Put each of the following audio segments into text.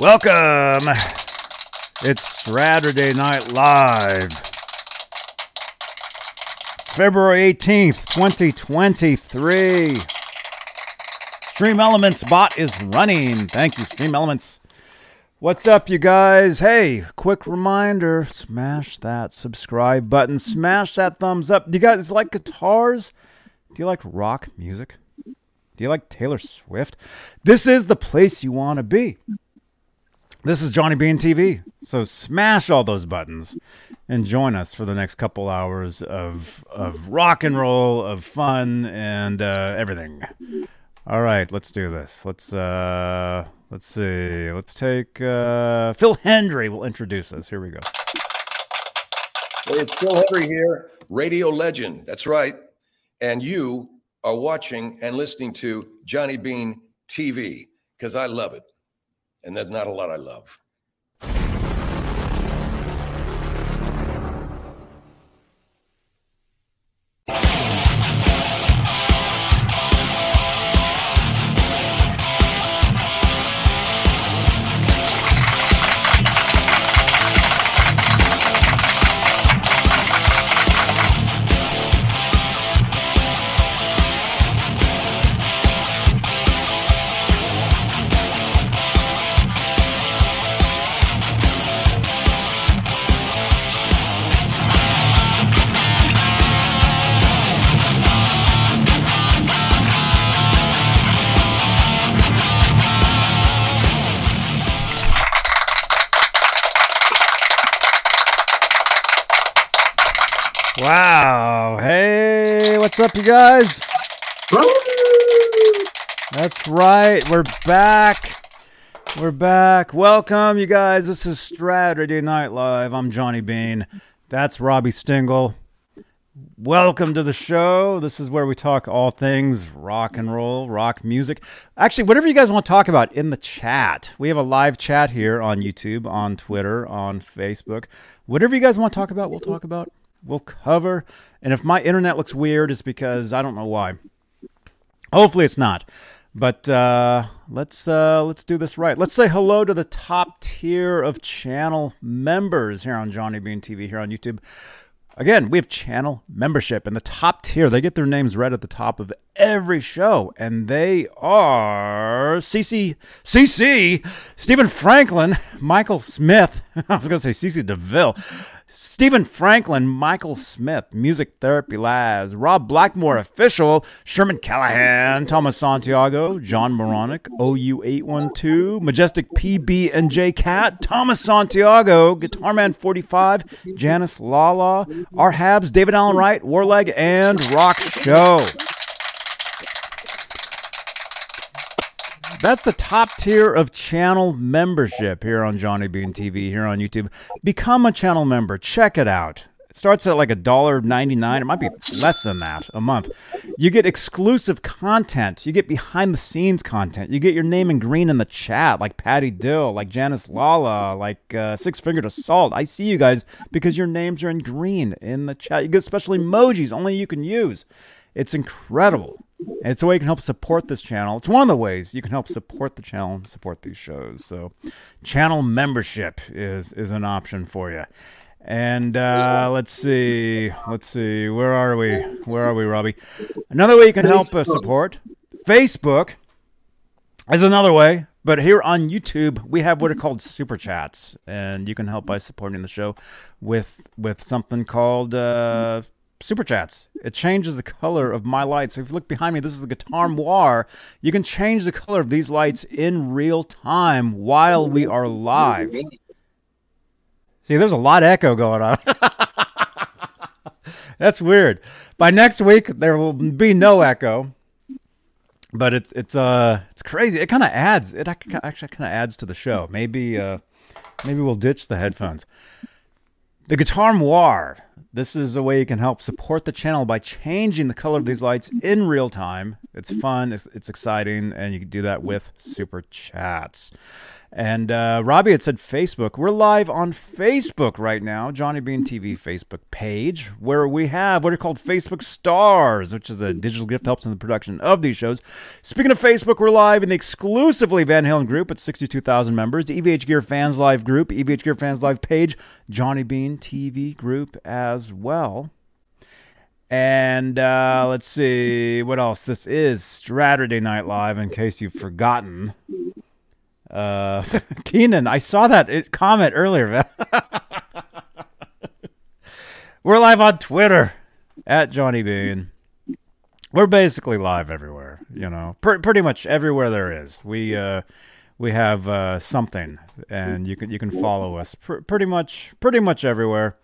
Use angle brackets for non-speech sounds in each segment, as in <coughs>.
Welcome. It's Straturday Night Live. February 18th, 2023. Stream Elements bot is running. Thank you, Stream Elements. What's up, you guys? Hey, quick reminder smash that subscribe button, smash that thumbs up. Do you guys like guitars? Do you like rock music? Do you like Taylor Swift? This is the place you want to be. This is Johnny Bean TV. So smash all those buttons and join us for the next couple hours of of rock and roll, of fun, and uh, everything. All right, let's do this. Let's uh, let's see. Let's take uh, Phil Hendrie will introduce us. Here we go. Hey, it's Phil Hendrie here, radio legend. That's right. And you are watching and listening to Johnny Bean TV because I love it and there's not a lot I love. Up, you guys? That's right. We're back. We're back. Welcome, you guys. This is Straturday Night Live. I'm Johnny Bean. That's Robbie Stingle. Welcome to the show. This is where we talk all things rock and roll, rock music. Actually, whatever you guys want to talk about in the chat. We have a live chat here on YouTube, on Twitter, on Facebook. Whatever you guys want to talk about, we'll talk about we'll cover. And if my internet looks weird, it's because I don't know why. Hopefully, it's not. But uh, let's uh, let's do this right. Let's say hello to the top tier of channel members here on Johnny Bean TV here on YouTube. Again, we have channel membership in the top tier. They get their names read at the top of every show, and they are CC, CC, Stephen Franklin, Michael Smith. <laughs> I was going to say CC DeVille. Stephen Franklin, Michael Smith, Music Therapy Laz, Rob Blackmore Official, Sherman Callahan, Thomas Santiago, John Moronic, OU812, Majestic PB and J Cat, Thomas Santiago, Guitar Man 45, Janice Lala, R Habs, David Allen Wright, Warleg, and Rock Show. That's the top tier of channel membership here on Johnny Bean TV, here on YouTube. Become a channel member. Check it out. It starts at like a dollar ninety nine. It might be less than that a month. You get exclusive content. You get behind the scenes content. You get your name in green in the chat, like Patty Dill, like Janice Lala, like uh, Six Fingered Assault. I see you guys because your names are in green in the chat. You get special emojis only you can use. It's incredible. And it's a way you can help support this channel. It's one of the ways you can help support the channel and support these shows. So, channel membership is is an option for you. And uh, let's see, let's see, where are we? Where are we, Robbie? Another way you can help us support Facebook is another way. But here on YouTube, we have what are called super chats, and you can help by supporting the show with with something called uh, super chats. It changes the color of my lights. So if you look behind me, this is the Guitar Noir. You can change the color of these lights in real time while we are live. See, there's a lot of echo going on. <laughs> That's weird. By next week, there will be no echo. But it's it's uh it's crazy. It kind of adds. It actually kind of adds to the show. Maybe uh maybe we'll ditch the headphones. The Guitar Noir this is a way you can help support the channel by changing the color of these lights in real time. It's fun, it's, it's exciting, and you can do that with super chats. And uh, Robbie had said Facebook. We're live on Facebook right now, Johnny Bean TV Facebook page, where we have what are called Facebook Stars, which is a digital gift that helps in the production of these shows. Speaking of Facebook, we're live in the exclusively Van Halen group at 62,000 members, the EVH Gear Fans Live group, EVH Gear Fans Live page, Johnny Bean TV group as well. And uh, let's see what else. This is Straturday Night Live, in case you've forgotten. Uh, <laughs> Keenan, I saw that comment earlier. <laughs> We're live on Twitter at Johnny Bean. We're basically live everywhere, you know, Pr- pretty much everywhere there is. We uh, we have uh, something, and you can you can follow us pr- pretty much pretty much everywhere.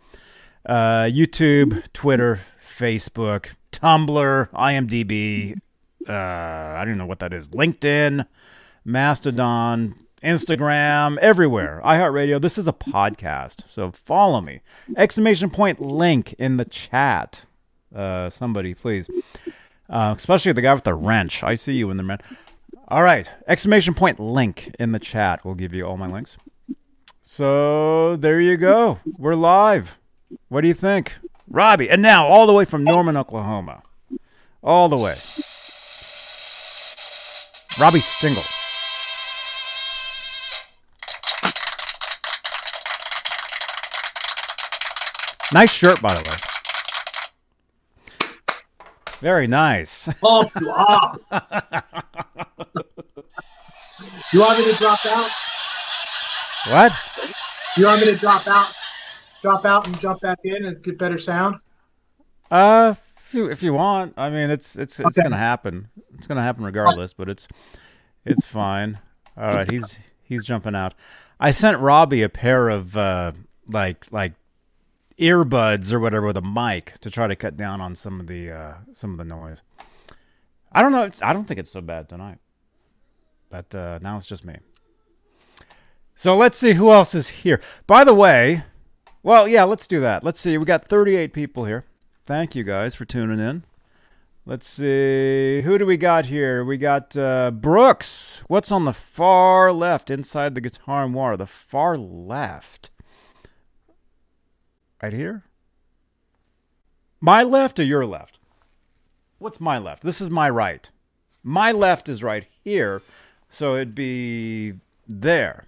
Uh, YouTube, Twitter, Facebook, Tumblr, IMDb. Uh, I don't know what that is. LinkedIn. Mastodon, Instagram, everywhere. iHeartRadio. This is a podcast, so follow me. Exclamation point link in the chat. Uh, somebody, please. Uh, especially the guy with the wrench. I see you in the man. All right. Exclamation point link in the chat. We'll give you all my links. So there you go. We're live. What do you think? Robbie. And now, all the way from Norman, Oklahoma. All the way. Robbie Stingle. Nice shirt, by the way. Very nice. <laughs> Pump you up. you want me to drop out? What? You want me to drop out? Drop out and jump back in and get better sound? Uh, if you, if you want, I mean, it's it's it's Okay. gonna happen. It's gonna happen regardless, but it's it's fine. All right, he's he's jumping out. I sent Robbie a pair of uh like like earbuds or whatever with a mic to try to cut down on some of the uh some of the noise. I don't know. I don't think it's so bad tonight, but uh, now it's just me. So let's see who else is here. By the way, well, yeah, let's do that. Let's see. We got 38 people here. Thank you guys for tuning in. Let's see. Who do we got here? We got uh, Brooks. What's on the far left inside the guitar noir? The far left. Right here? My left or your left? What's my left? This is my right. My left is right here, so it'd be there.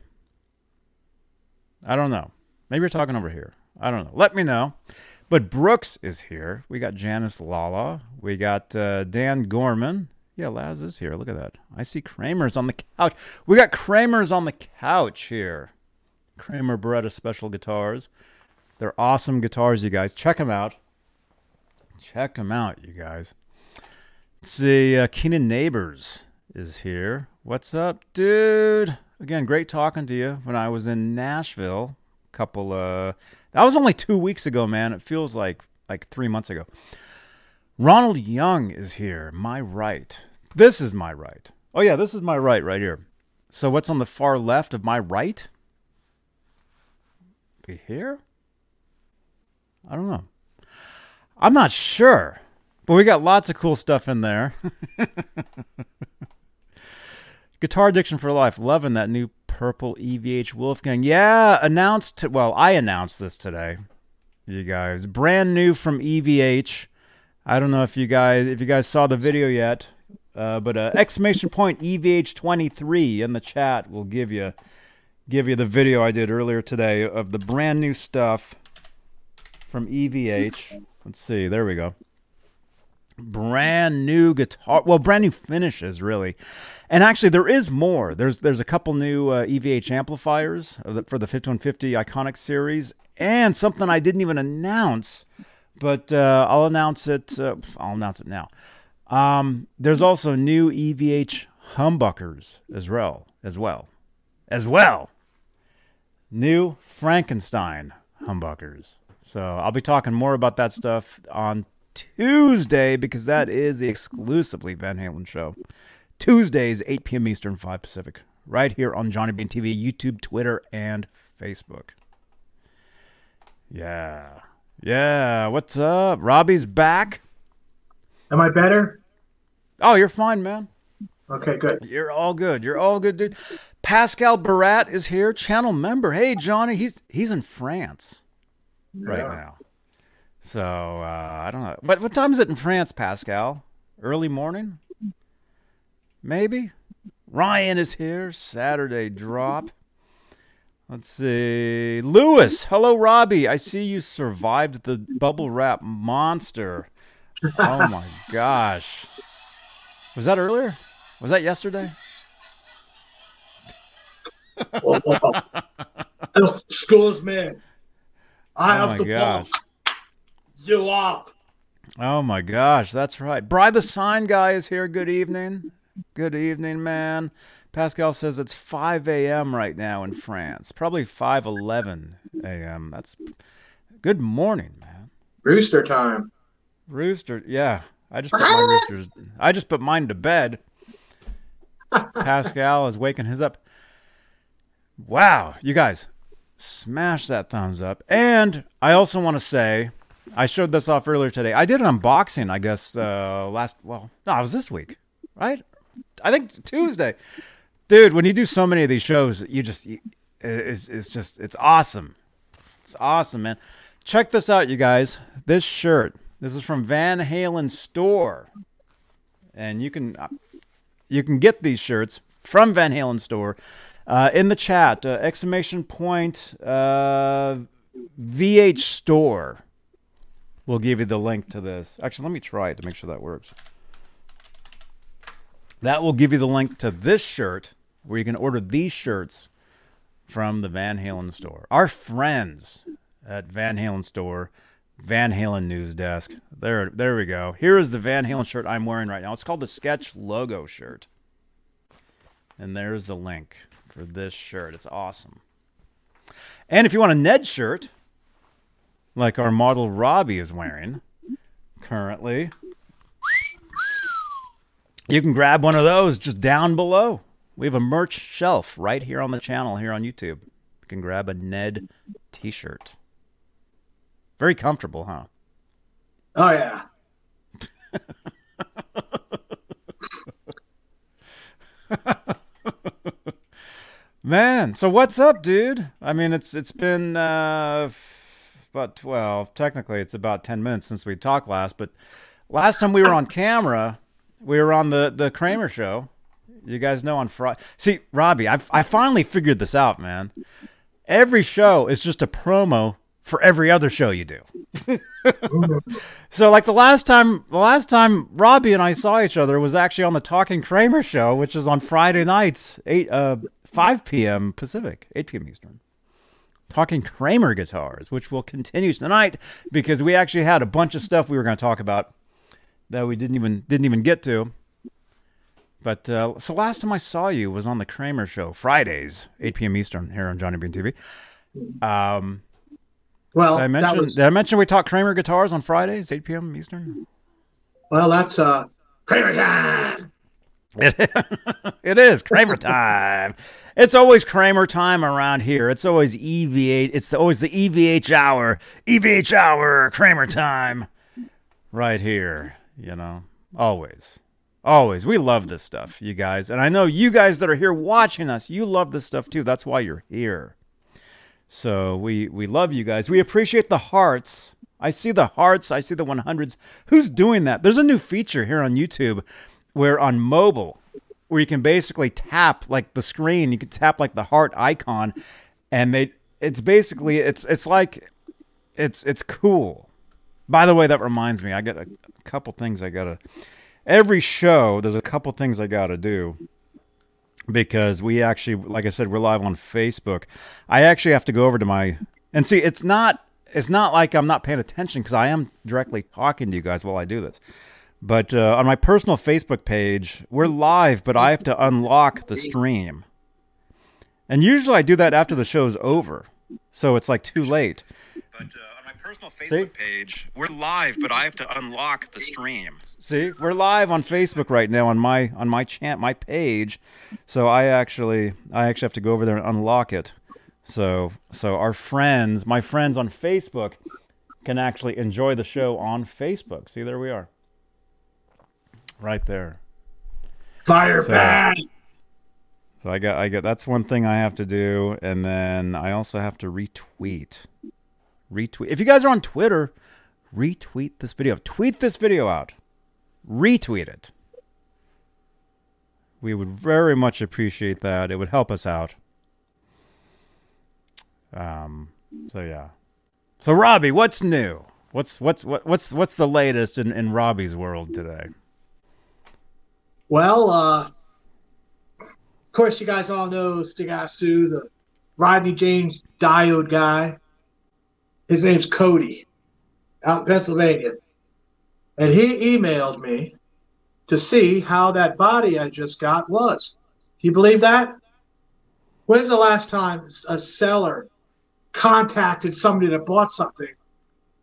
I don't know. Maybe you're talking over here. I don't know. Let me know. But Brooks is here. We got Janice Lala. We got uh, Dan Gorman. Yeah, Laz is here. Look at that. I see Kramer's on the couch. We got Kramer's on the couch here. Kramer Beretta Special Guitars. They're awesome guitars, you guys. Check them out. Check them out, you guys. See. Uh, Keenan Neighbors is here. What's up, dude? Again, great talking to you when I was in Nashville. Couple, uh, that was only two weeks ago, man. It feels like like three months ago. Ronald Young is here. My right. This is my right. Oh yeah, this is my right right here. So what's on the far left of my right? Be here? I don't know. I'm not sure. But we got lots of cool stuff in there. <laughs> Guitar Addiction for Life. Loving that new purple EVH Wolfgang. Yeah, announced. Well, I announced this today. You guys, brand new from EVH. I don't know if you guys if you guys saw the video yet, uh, but uh, exclamation point EVH twenty three in the chat will give you give you the video I did earlier today of the brand new stuff from EVH. Let's see, there we go. Brand new guitar, well, brand new finishes, really. And actually, there is more. There's there's a couple new uh, EVH amplifiers for the 5150 Iconic series, and something I didn't even announce, but uh, I'll announce it. Uh, I'll announce it now. Um, there's also new EVH humbuckers as well, as well, as well. New Frankenstein humbuckers. So I'll be talking more about that stuff on Tuesday because that is the exclusively Van Halen show. Tuesdays, 8 p.m. Eastern, 5 Pacific, right here on Johnny Bean TV, YouTube, Twitter, and Facebook. Yeah. Yeah. What's up? Robbie's back. Am I better? Oh, you're fine, man. Okay, good. You're all good. You're all good, dude. Pascal Barat is here, channel member. Hey, Johnny, he's he's in France right now. So uh, I don't know. But what time is it in France, Pascal? Early morning? Maybe. Ryan is here. Saturday drop. Let's see. Lewis, hello, Robbie. I see you survived the bubble wrap monster. Oh my gosh. Was that earlier? Was that yesterday? Whoa, whoa. Excuse me. I Oh have my to gosh. pump you up. Oh my gosh, that's right. Bry the sign guy is here. Good evening. Good evening, man. Pascal says it's 5 a.m. right now in France. Probably 5:11 a.m. That's good morning, man. Rooster time. Rooster, yeah. I just put my roosters. I just put mine to bed. <laughs> Pascal is waking his up. Wow, you guys, smash that thumbs up. And I also want to say, I showed this off earlier today. I did an unboxing, I guess, uh, last. Well, no, it was this week, right? I think Tuesday. Dude, when you do so many of these shows, you just it's it's just it's awesome. It's awesome, man. Check this out, you guys. This shirt. This is from Van Halen store, and you can uh, you can get these shirts from Van Halen store uh, in the chat. Uh, exclamation point uh, VH store. We'll give you the link to this. Actually, let me try it to make sure that works. That will give you the link to this shirt where you can order these shirts from the Van Halen store. Our friends at Van Halen store, Van Halen news desk. There there we go. Here is the Van Halen shirt I'm wearing right now. It's called the Sketch logo shirt. And there's the link for this shirt. It's awesome. And if you want a Ned shirt, like our model Robbie is wearing currently, you can grab one of those just down below. We have a merch shelf right here on the channel here on YouTube. You can grab a Ned t shirt. Very comfortable, huh? Oh yeah. <laughs> Man, so what's up, dude? I mean, it's it's been uh, about twelve. Technically, it's about ten minutes since we talked last. But last time we were on camera, we were on the the Kramer show. You guys know on Friday. See, Robbie, I I finally figured this out, man. Every show is just a promo for every other show you do. So like the last time the last time Robbie and I saw each other was actually on the Talking Kramer show, which is on Friday nights, eight uh five PM Pacific, eight PM Eastern. Talking Kramer guitars, which will continue tonight because we actually had a bunch of stuff we were gonna talk about that we didn't even didn't even get to. But uh, so last time I saw you was on the Kramer show, Fridays, 8 p.m. Eastern, here on Johnny Bean TV. Um, Well, did I that mention was, did I mention we talk Kramer guitars on Fridays, 8 p.m. Eastern? well, that's uh, Kramer time. <laughs> It, is Kramer time. It's always Kramer time around here. It's always EVH. It's always the EVH hour. EVH hour. Kramer time. Right here. You know, always, always. We love this stuff, you guys, and I know you guys that are here watching us. You love this stuff too. That's why you're here. So we we love you guys. We appreciate the hearts. I see the hearts. I see the 100s. Who's doing that? There's a new feature here on YouTube where on mobile where you can basically tap like the screen, you can tap like the heart icon and they it's basically it's it's like it's it's cool. By the way, that reminds me, I got a, a couple things I got to every show there's a couple things I got to do because we actually like I said we're live on Facebook. I actually have to go over to my and see it's not it's not like I'm not paying attention cuz I am directly talking to you guys while I do this. But uh, on my personal Facebook page, we're live, but I have to unlock the stream. And usually I do that after the show's over. So it's like too late. But uh, on my personal Facebook page, we're live, but I have to unlock the stream. See, we're live on Facebook right now on my on my chant my page. So I actually I actually have to go over there and unlock it. So so our friends, my friends on Facebook can actually enjoy the show on Facebook. See, there we are. Right there. Fire So-. So I got I got that's one thing I have to do, and then I also have to retweet. Retweet. If you guys are on Twitter, retweet this video. Tweet this video out. Retweet it. We would very much appreciate that. It would help us out. Um. So yeah. So Robbie, what's new? What's what's what, what's what's the latest in, in Robbie's world today? Well, uh, of course, you guys all know Stigasu, the Rodney James diode guy. His name's Cody, out in Pennsylvania. And he emailed me to see how that body I just got was. Do you believe that? When's the last time a seller contacted somebody that bought something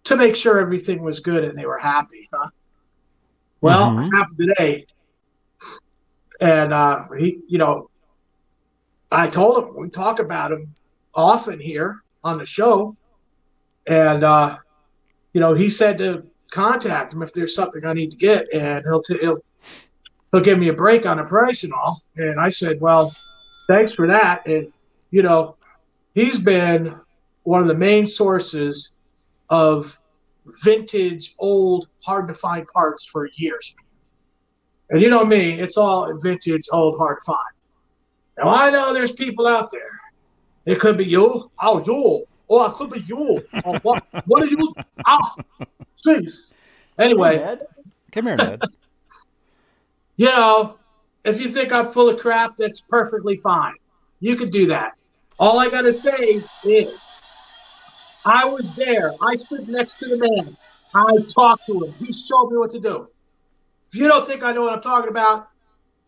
to make sure everything was good and they were happy? Huh? Well, Mhm. it happened today and uh, he, you know, I told him we talk about him often here on the show, and uh, you know, he said to contact him if there's something I need to get, and he'll t- he'll he'll give me a break on the price and all. And I said, well, thanks for that. And you know, he's been one of the main sources of vintage, old, hard to find parts for years. And you know me, it's all vintage, old, hard find. Now I know there's people out there. It could be you. Oh, you. Oh, it could be you. Oh, what? What are you? Ah, jeez. Anyway, Come here, Ned. <laughs> you know, if you think I'm full of crap, that's perfectly fine. You could do that. All I gotta say is, I was there. I stood next to the man. I talked to him. He showed me what to do. If you don't think I know what I'm talking about,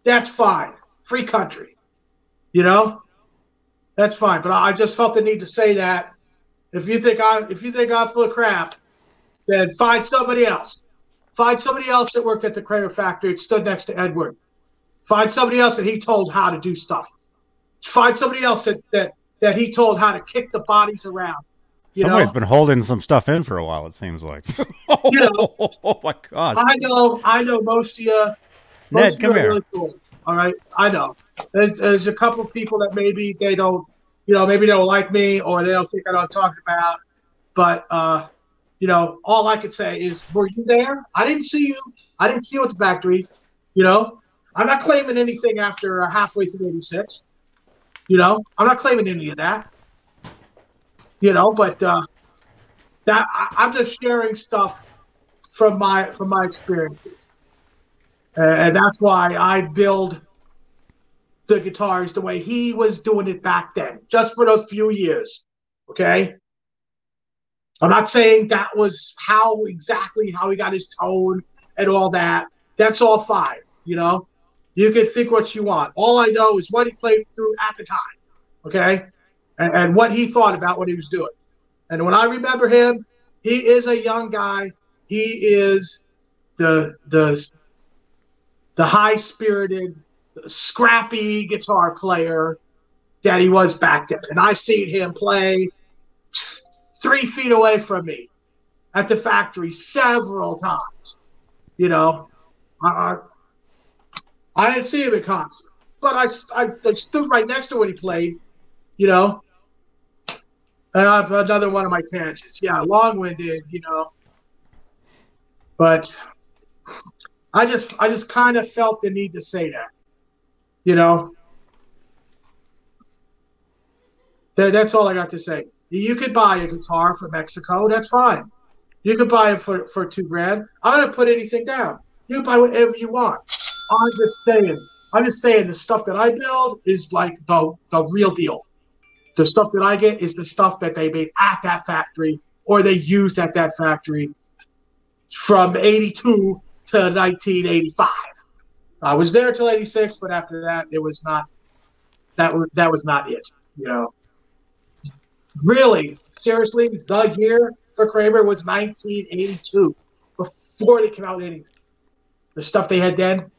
that's fine. Free country. You know, that's fine. But I just felt the need to say that. If you think I, if you think I'm full of crap, then find somebody else. Find somebody else that worked at the Kramer factory that stood next to Edward. Find somebody else that he told how to do stuff. Find somebody else that that, that he told how to kick the bodies around. You Somebody's know? been holding some stuff in for a while. It seems like. <laughs> You <laughs> know. oh my god, I know, I know most of you. Ned, of come are here. Really cool. All right, I know. There's, there's a couple of people that maybe they don't, you know, maybe they don't like me or they don't think I know what I'm talking about. But uh, you know, all I could say is, were you there? I didn't see you. I didn't see you at the factory. You know, I'm not claiming anything after uh, halfway through '86. You know, I'm not claiming any of that. You know, but uh, that I, I'm just sharing stuff from my from my experiences, Uh, and that's why I build the guitars the way he was doing it back then, just for those few years. Okay. I'm not saying that was how exactly how he got his tone and all that. That's all fine. You know, you can think what you want. All I know is what he played through at the time. Okay. And, and what he thought about what he was doing. And when I remember him, he is a young guy. He is the the the high spirited, scrappy guitar player that he was back then. And I've seen him play three feet away from me at the factory several times. You know, I, I, I didn't see him in concert, but I, I, I stood right next to when he played. You know, have another one of my tangents. Yeah, long winded. You know, but I just I just kind of felt the need to say that. You know. That, that's all I got to say. You could buy a guitar from Mexico, that's fine. You could buy it for, for two grand. I'm gonna put anything down. You buy whatever you want. I'm just saying. I'm just saying the stuff that I build is like the the real deal. The stuff that I get is the stuff that they made at that factory or they used at that factory from 82 to 1985. I was there till 86, but after that, it was not. That was that was not it. You know. Really, seriously, the year for Kramer was 1982, before they came out with anything. The stuff they had then,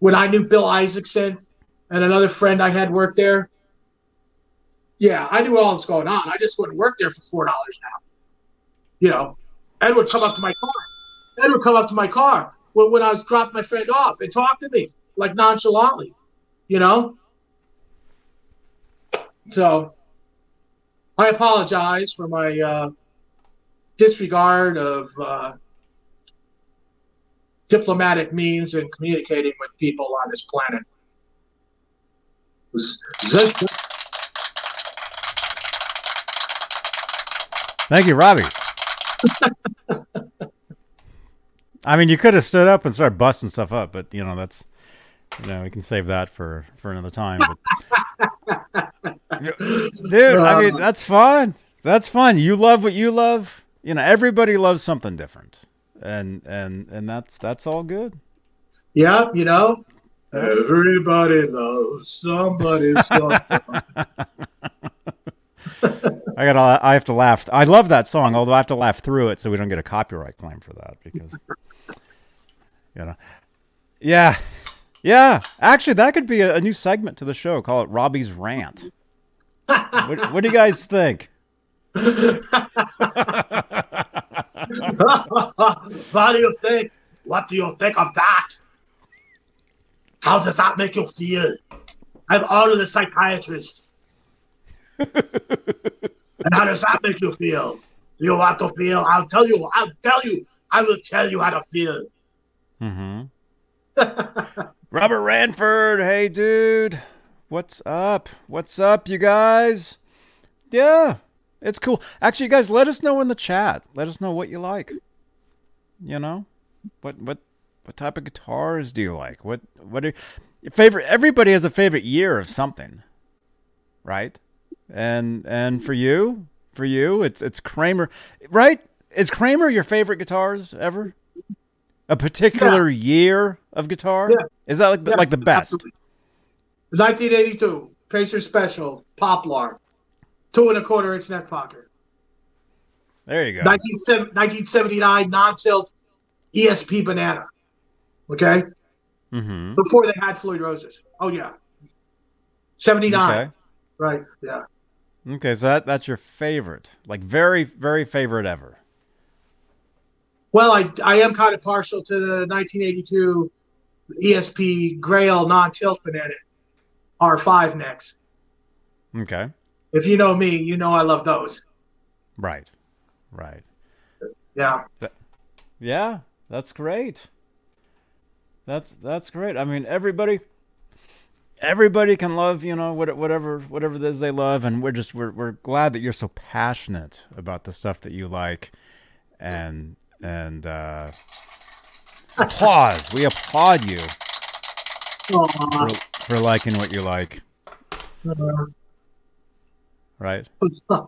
when I knew Bill Isaacson and another friend I had worked there. Yeah, I knew all was going on. I just wouldn't work there for four dollars now. You know, Ed would come up to my car. Ed would come up to my car when, when I was dropping my friend off and talk to me. like nonchalantly, you know. So I apologize for my uh, disregard of uh, diplomatic means in communicating with people on this planet. Thank you, Robbie. I mean, you could have stood up and started busting stuff up, but you know that's you know we can save that for for another time. But, <laughs> dude, I mean that's fun. That's fun. You love what you love. You know, everybody loves something different, and and and that's that's all good. Yeah, you know, everybody loves somebody. <laughs> I got. I have to laugh. I love that song, although I have to laugh through it so we don't get a copyright claim for that because, <laughs> you know, yeah, yeah. Actually, that could be a, a new segment to the show. Call it Robbie's rant. what, what do you guys think? <laughs> what do you think? What do you think of that? How does that make you feel? I'm all of the psychiatrist. <laughs> and how does that make you feel? You want to feel? I'll tell you. I'll tell you. I will tell you how to feel. Mm-hmm. <laughs> Robert Ranford, hey dude, what's up? What's up, you guys? Yeah, it's cool. Actually, you guys, let us know in the chat. Let us know what you like. You know, what what what type of guitars do you like? What what are your favorite? Everybody has a favorite year of something, right? And and for you, for you, it's it's Kramer, right? Is Kramer your favorite guitars ever? A particular yeah. year of guitar? Yeah. Is that like the, yeah, like the best? Absolutely. 1982 Pacer Special Poplar, two and a quarter inch neck pocket. There you go. 1979 non-tilt ESP Banana. Okay. Mm-hmm. Before they had Floyd Roses. Oh yeah. 79. Okay. Right. Yeah. Okay, so that that's your favorite, like very very favorite ever. Well, I I am kind of partial to the 1982 ESP Grail non-tilt banana R5 necks. Okay. If you know me, you know I love those. Right. Right. Yeah. Yeah, that's great. That's that's great. I mean, everybody everybody can love you know whatever whatever it is they love and we're just we're, we're glad that you're so passionate about the stuff that you like and and uh <laughs> applause. We applaud you for, for liking what you like. Right? <laughs>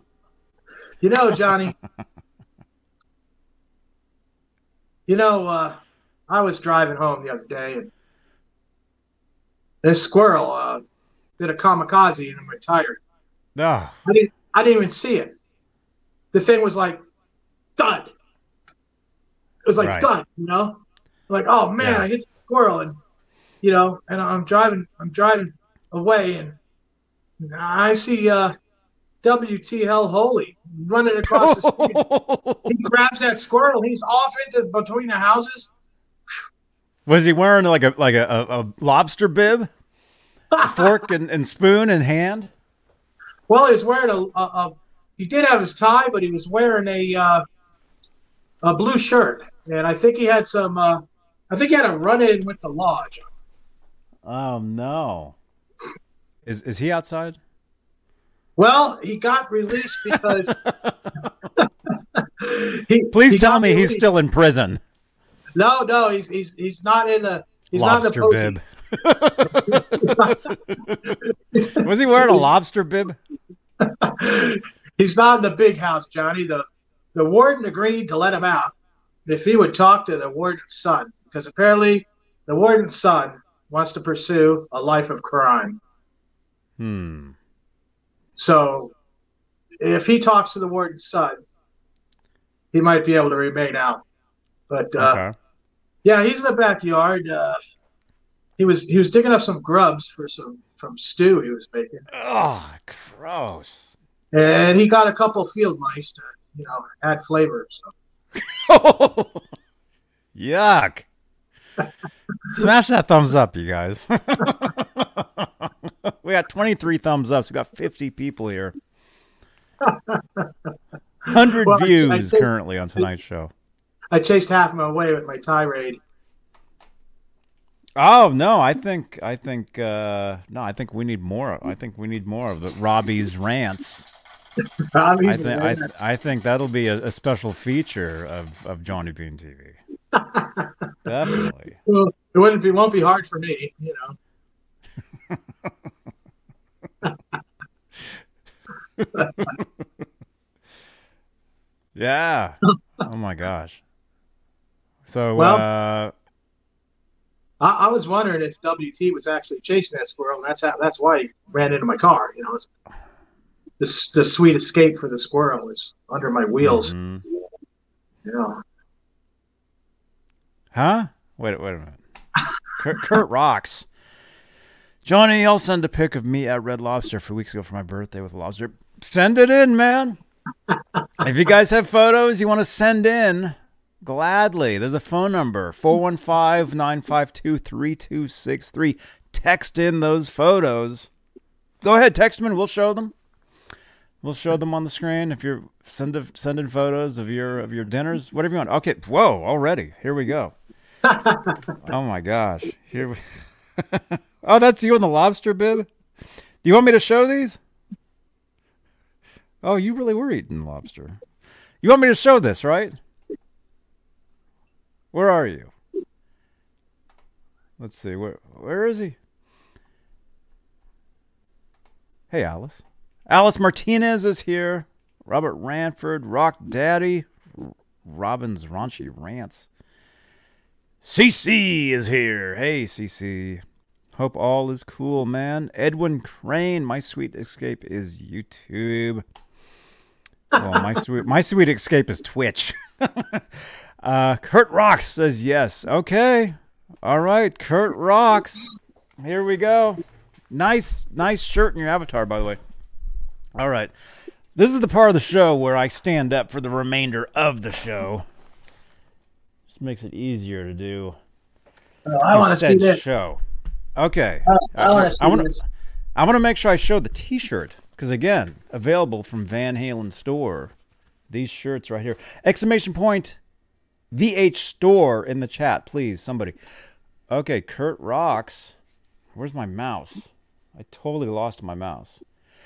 You know johnny. <laughs> You know uh i was driving home the other day and this squirrel uh, did a kamikaze in my tire. No. I didn't. I didn't even see it. The thing was like, dud. It was like Right. dud. You know, like oh man, Yeah. I hit the squirrel, and you know, and I'm driving. I'm driving away, and I see uh, WTL Holy running across the <laughs> street. he grabs that squirrel. He's off into between the houses. Was he wearing like a like a, a, lobster bib, a <laughs> fork and, and spoon in hand? Well, he was wearing a, a, a he did have his tie, but he was wearing a uh, a blue shirt, and I think he had some. Uh, I think he had a run in with the lodge. Oh no! Is is he outside? Well, he got released because. <laughs> <laughs> he, Please he tell me he's still in prison. No, no, he's he's he's not in the. He's lobster not in the bib. Not, <laughs> Was he wearing a lobster bib? he's not in the big house, Johnny. The the warden agreed to let him out if he would talk to the warden's son, because apparently the warden's son wants to pursue a life of crime. Hmm. So if he talks to the warden's son, he might be able to remain out. But uh, Okay. Yeah, he's in the backyard. Uh, he was he was digging up some grubs for some from stew he was making, Oh, gross. and he got a couple field mice to you know add flavor. So <laughs> Yuck. Smash that thumbs up, you guys. <laughs> we got 23 thumbs ups. We got 50 people here. <laughs> 100 Well, I- I views think- currently on tonight's show. I chased half of them away with my tirade. Oh no, I think I think uh no, I think we need more. I think we need more of the Robbie's rants. <laughs> I Robbie's think I, rants. I think that'll be a, a special feature of, of Johnny Bean TV. <laughs> Definitely. Well, it wouldn't be won't be hard for me, you know. <laughs> Yeah. Oh my gosh. So Well- uh I, I was wondering if WT was actually chasing that squirrel, and that's how that's why he ran into my car. You know, this the sweet escape for the squirrel is under my wheels. mhm. You know, Huh? Wait wait a minute. Kurt, Kurt rocks. Johnny, I'll send a pic of me at Red Lobster a few weeks ago for my birthday with a lobster. Send it in, man. if you guys have photos you want to send in, gladly. There's a phone number 415 952 3263. Text in those photos. Go ahead, text them and we'll show them. We'll show them on the screen if you're send a, send in photos of your of your dinners, whatever you want. Okay, whoa, already. Here we go. <laughs> oh my gosh. Here we <laughs> Oh, that's you in the lobster bib? Do you want me to show these? Oh, you really were eating lobster. You want me to show this, right? Where are you? Let's see. Where where is he? Hey, Alice. Alice Martinez is here. Robert Ranford, Rock Daddy, Robin's Raunchy Rants. CC is here. Hey, CC. Hope all is cool, man. Edwin Crane, my sweet escape is YouTube. Well, my sweet my sweet escape is Twitch. <laughs> uh, Kurt Rocks says yes. Okay. All right, Kurt Rocks. Here we go. Nice, nice shirt in your avatar, by the way. All right. This is the part of the show where I stand up for the remainder of the show. Just makes it easier to do. Oh, I want to see this. show. Okay. I want I want to. I want to make sure I show the T-shirt because again, available from Van Halen store. These shirts right here! Exclamation point! VH store in the chat, please, somebody. Okay, Kurt rocks. Where's my mouse? I totally lost my mouse.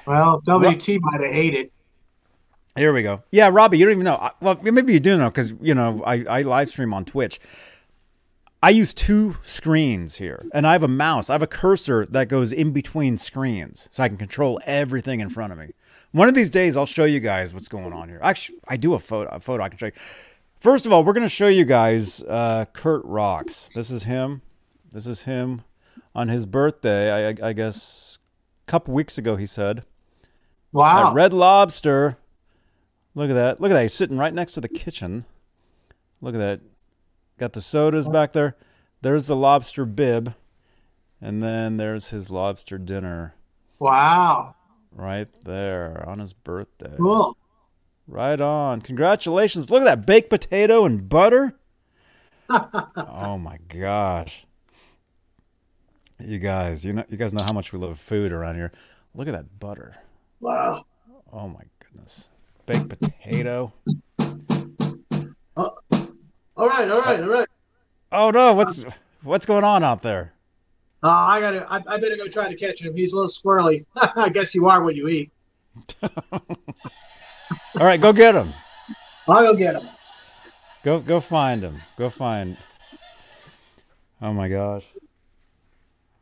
Well, WT might have hated. Here we go. Yeah, Robbie, you don't even know. Well, maybe you do know because you know I, I live stream on Twitch. I use two screens here, and I have a mouse. I have a cursor that goes in between screens, so I can control everything in front of me. One of these days, I'll show you guys what's going on here. Actually, I do a photo. A photo I can show you. First of all, we're going to show you guys uh, Kurt rocks. This is him. This is him on his birthday. I, I, I guess a couple weeks ago. He said Wow. at Red Lobster. Look at that. Look at that. He's sitting right next to the kitchen. Look at that. Got the sodas back there. There's the lobster bib. And then there's his lobster dinner wow. right there on his birthday. Cool. Right on. Congratulations. Look at that baked potato and butter. <laughs> oh my gosh. You guys, you know you guys know how much we love food around here. Look at that butter. Wow. Oh my goodness. Baked potato. All right. All right. All right. Oh no, what's what's going on out there? Uh, I gotta. I, I better go try to catch him. He's a little squirrely. <laughs> I guess you are what you eat. <laughs> All right, go get him. I'll go get him. Go go find him. Go find. Oh my gosh.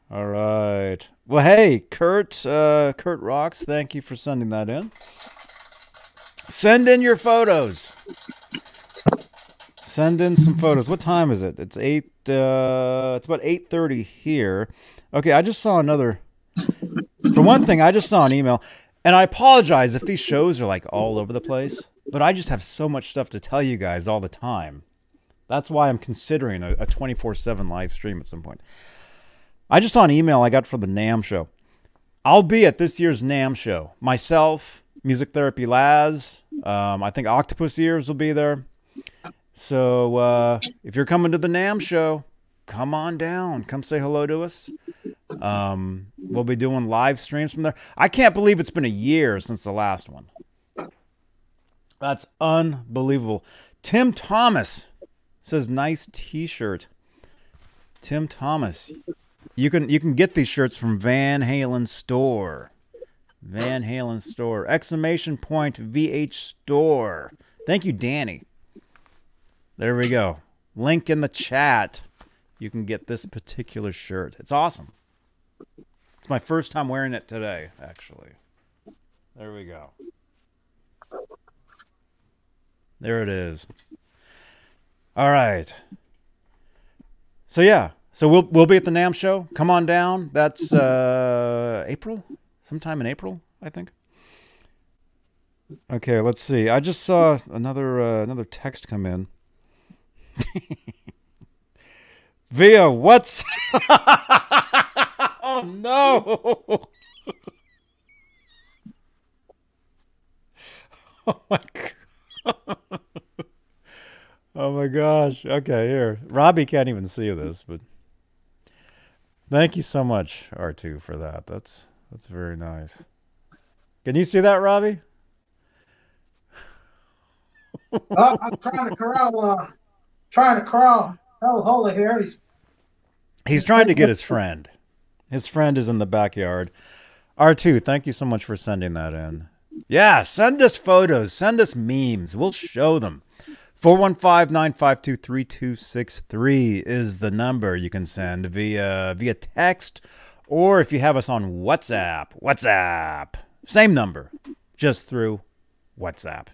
All right. Well, hey, Kurt. Uh, Kurt rocks. Thank you for sending that in. Send in your photos. Send in some photos. What time is it? It's eight. Uh, it's about eight thirty here. Okay, I just saw another. For one thing, I just saw an email, and I apologize if these shows are like all over the place. But I just have so much stuff to tell you guys all the time. That's why I'm considering a 24 7 live stream at some point. I just saw an email I got from the NAMM show. I'll be at this year's NAMM show. Myself, Music Therapy Laz, um, I think Octopus Ears will be there. So uh, if you're coming to the NAMM show, come on down. Come say hello to us. Um, we'll be doing live streams from there. I can't believe it's been a year since the last one. That's unbelievable. Tim Thomas says nice t-shirt. Tim Thomas. You can you can get these shirts from Van Halen store. Van Halen store. Exclamation point VH store. Thank you, Danny. There we go. Link in the chat. You can get this particular shirt. It's awesome. It's my first time wearing it today, actually. There we go. There it is. All right. So yeah, so we'll we'll be at the NAMM show. Come on down. That's uh, April, sometime in April, I think. Okay, let's see. I just saw another uh, another text come in. <laughs> Via what's? <laughs> oh no! <laughs> oh my god! oh my gosh! Okay, here. Robbie can't even see this, but thank you so much, R two, for that. That's that's very nice. Can you see that, Robbie? <laughs> oh, I'm trying to corral, uh, trying to corral Hell Holy here. He's He's trying to get his friend. His friend is in the backyard. R2, thank you so much for sending that in. Yeah, send us photos, send us memes. We'll show them. 415 952 3263 is the number you can send via via text or if you have us on WhatsApp. WhatsApp. Same number, just through WhatsApp.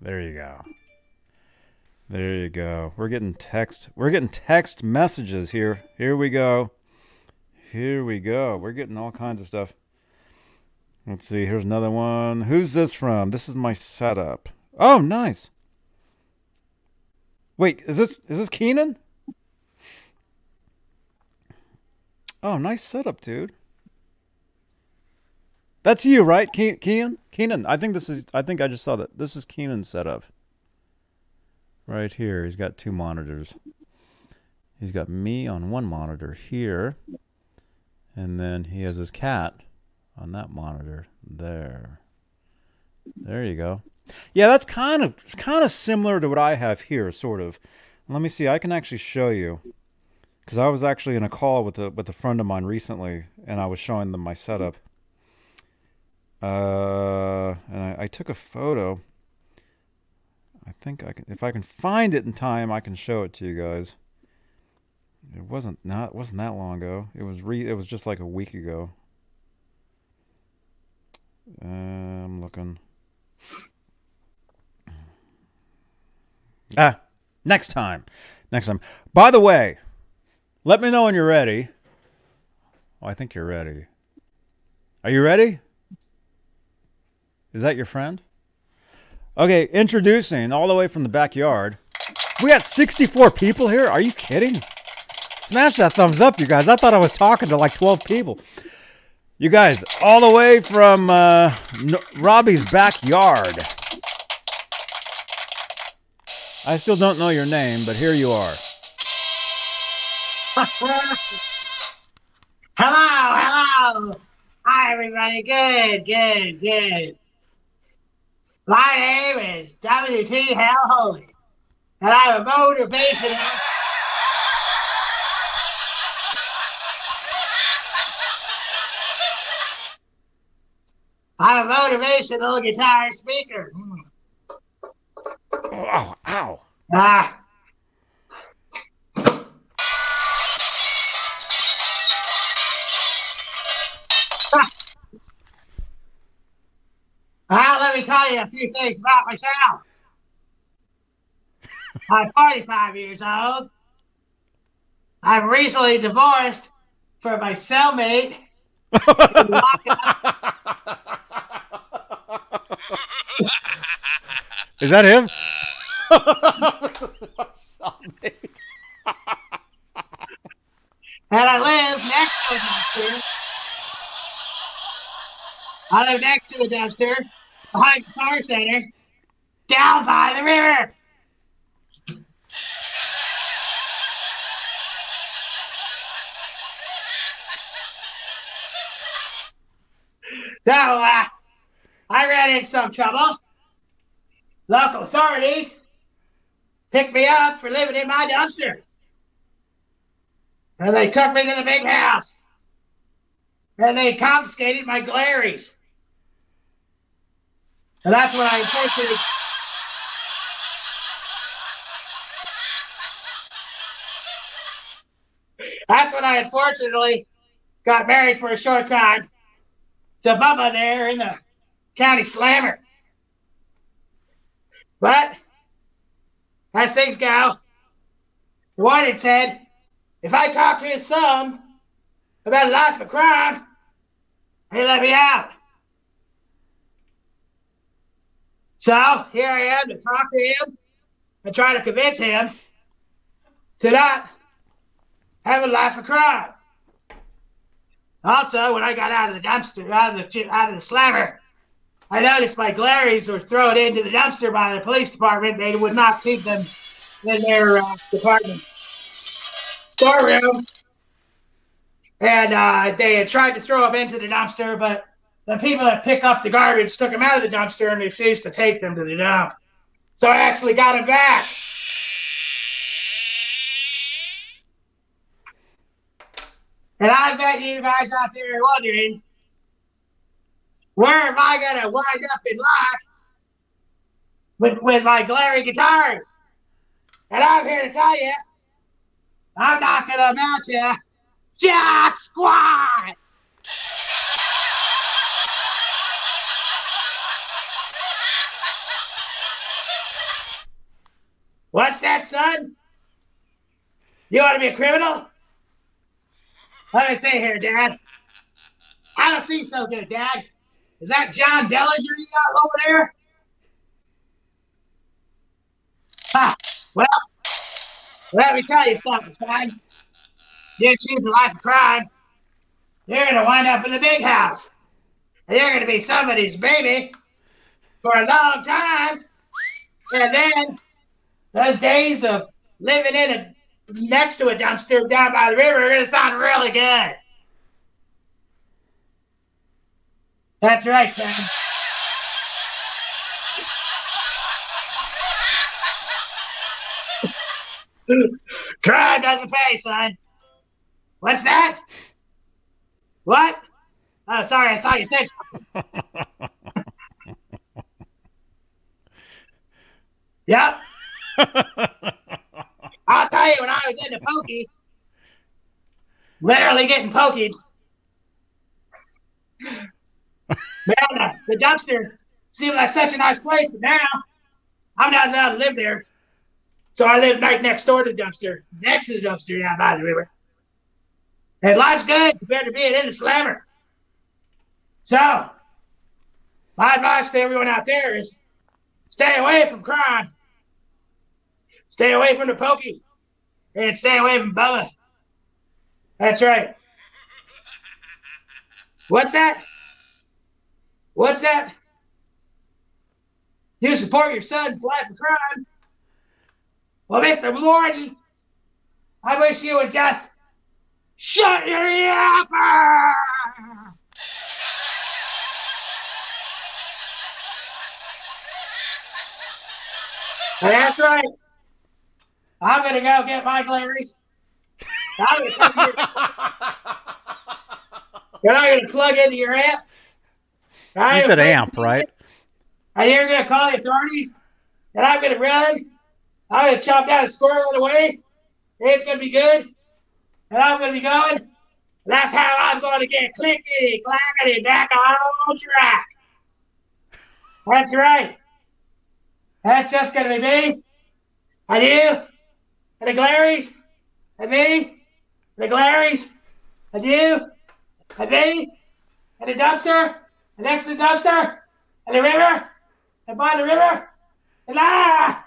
There you go. There you go. We're getting text. We're getting text messages here. Here we go. Here we go. We're getting all kinds of stuff. Let's see. Here's another one. Who's this from? This is my setup. Oh, nice. Wait, is this is this Keenan? Oh, nice setup, dude. That's you, right, Ke- Keenan? Keenan. I think this is. I think I just saw that. This is Keenan's setup. Right here, he's got two monitors. He's got me on one monitor here, and then he has his cat on that monitor there. There you go. Yeah, that's kind of kind of similar to what I have here, sort of. Let me see. I can actually show you because I was actually in a call with a with a friend of mine recently, and I was showing them my setup. Uh, and I, I took a photo. I think I can, if I can find it in time, I can show it to you guys. It wasn't not wasn't that long ago. It was re it was just like a week ago. Uh, I'm looking. Ah, next time. Next time. By the way, let me know when you're ready. Oh, I think you're ready. Are you ready? Is that your friend? Okay, introducing all the way from the backyard. We got 64 people here. Are you kidding? Smash that thumbs up, you guys. I thought I was talking to like 12 people. You guys, all the way from uh, N- Robbie's backyard. I still don't know your name, but here you are. <laughs> hello, hello. Hi, everybody. Good, good, good. My name is W.T. Hal Holy, and I'm a motivational. I'm a motivational guitar speaker. Oh, ow. Ah. Well, let me tell you a few things about myself. I'm 45 years old. I'm recently divorced from my cellmate. <laughs> Is that him? and I live next to a dumpster. I live next to a dumpster, behind the car center, down by the river. So, uh, I ran into some trouble. Local authorities picked me up for living in my dumpster. And they took me to the big house. And they confiscated my Glarrys. And that's when I unfortunately That's when I unfortunately got married for a short time to Bubba there in the county slammer. But as things go, the warden said if I talk to his son about life of crime, he'll let me out. So here I am to talk to him and try to convince him to not have a life of crime. Also, when I got out of the dumpster, out of the out of the slammer, I noticed my Glarrys were thrown into the dumpster by the police department. They would not keep them in their uh, department's storeroom, and uh, they had tried to throw them into the dumpster, but the people that pick up the garbage took them out of the dumpster and refused to take them to the dump. So I actually got them back. And I bet you guys out there are wondering, where am I to wind up in life with, with my Glarry guitars? And I'm here to tell you, I'm not going to amount you jack squat. What's that, son? You want to be a criminal? Let me see here, Dad. I don't see so good, Dad. Is that John Dillinger you got over there? Ha! Well, let me tell you something, son. You choose a life of crime, you're going to wind up in the big house. And you're going to be somebody's baby for a long time. And then those days of living in a next to a dumpster down by the river are going to sound really good. That's right, son. Crime doesn't pay, son. What's that? What? Oh, sorry, I thought you said yep. I'll tell you, when I was into pokey, literally getting pokeyed, man, the dumpster seemed like such a nice place, but now I'm not allowed to live there. So I live right next door to the dumpster, next to the dumpster down by the river. And life's good compared to being in the slammer. So, my advice to everyone out there is stay away from crime. Stay away from the pokey. And stay away from Bubba. That's right. What's that? What's that? You support your son's life of crime? Well, Mr. Warden, I wish you would just shut your yapper! That's right. I'm gonna go get my Larry's. I'm gonna, You're not gonna plug into your amp. You said amp, right? And you're gonna call the authorities, and I'm gonna run. I'm gonna chop down a squirrel in the way. It's gonna be good, and I'm gonna be going. That's how I'm gonna get clickety clackety back on track. That's right. That's just gonna be me. And you and the Glarrys, and me, and the Glarrys, and you, and me, and the dumpster, next to the dumpster, and the river, and by the river, and ah!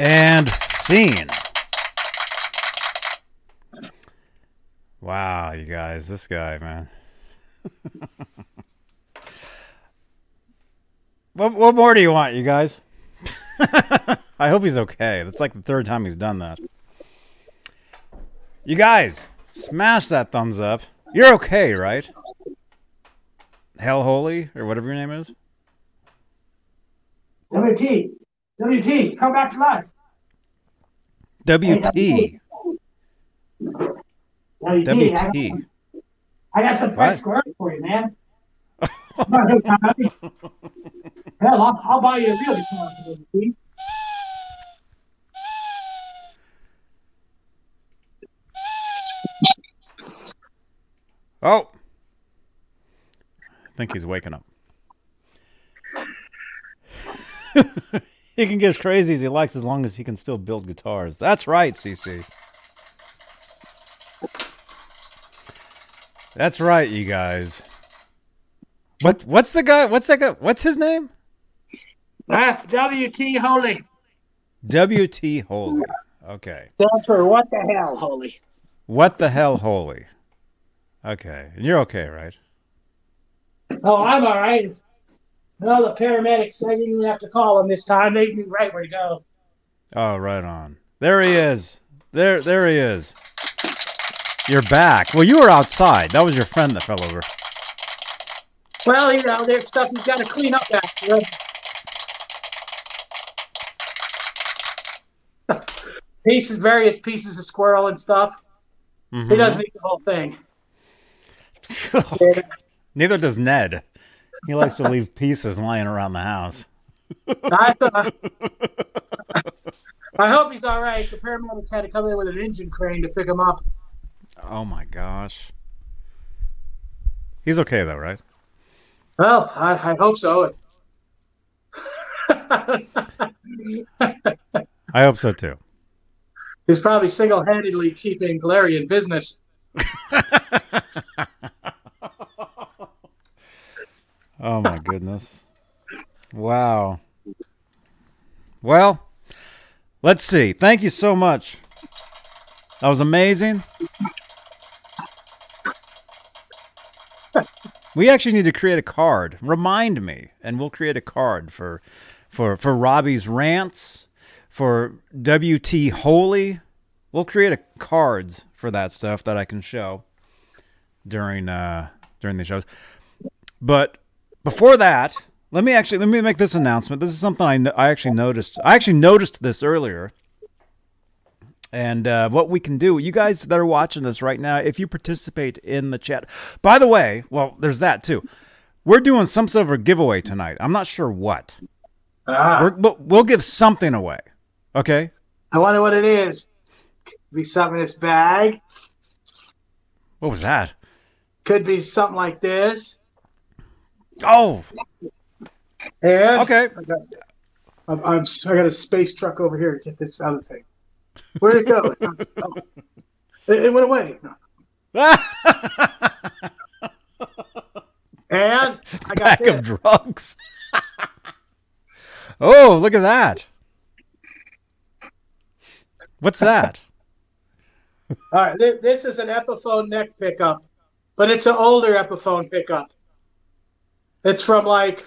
And scene. Wow, you guys, this guy, man. What, what more do you want, you guys? <laughs> I hope he's okay. That's like the third time he's done that. You guys, smash that thumbs up. You're okay, right? Hell Holy, or whatever your name is? WT, WT, come back to life. WT. WT, WT. I got some fresh What? squares for you, man. <laughs> Hell, I'll, I'll buy you a real guitar Oh. I think he's waking up. <laughs> he can get as crazy as he likes as long as he can still build guitars. That's right, CC. That's right, you guys. What what's the guy? What's that guy? What's his name? That's WT Holy. WT Holy. Okay. Stands for what the hell, Holy. What the hell holy? Okay. And you're okay, right? Oh, I'm all right. No, the paramedics, I didn't even have to call them this time. They knew right where to go. Oh, right on. There he is. There there he is. You're back. Well, you were outside. That was your friend that fell over. Well, you know, there's stuff you've got to clean up after. <laughs> Pieces, various pieces of squirrel and stuff. Mhm. He doesn't eat the whole thing. <laughs> Neither does Ned. He likes to leave pieces lying around the house. I, I hope he's all right. The paramedics had to come in with an engine crane to pick him up. Oh my gosh. He's okay though, right? Well, I, I hope so. <laughs> I hope so too. he's probably single-handedly keeping Larry in business. <laughs> Oh my goodness. Wow. Well, let's see. Thank you so much. That was amazing. We actually need to create a card. Remind me, and we'll create a card for for for Robbie's rants, for WT Holy. We'll create a cards for that stuff that I can show during uh during the shows. But before that, let me actually let me make this announcement. This is something I I actually noticed. I actually noticed this earlier. And uh, what we can do, you guys that are watching this right now, if you participate in the chat. By the way, well, there's that too. We're doing some sort of a giveaway tonight. I'm not sure what. Ah, We're, but we'll give something away. Okay. I wonder what it is. Could be something in this bag. What was that? Could be something like this. Oh, And okay. I got, I'm, I'm, I got a space truck over here to get this other thing. Where'd it go? Oh. It, it went away. <laughs> And I got Bag of drugs. <laughs> oh, look at that. What's that? All right, this, this is an Epiphone neck pickup, but it's an older Epiphone pickup. It's from like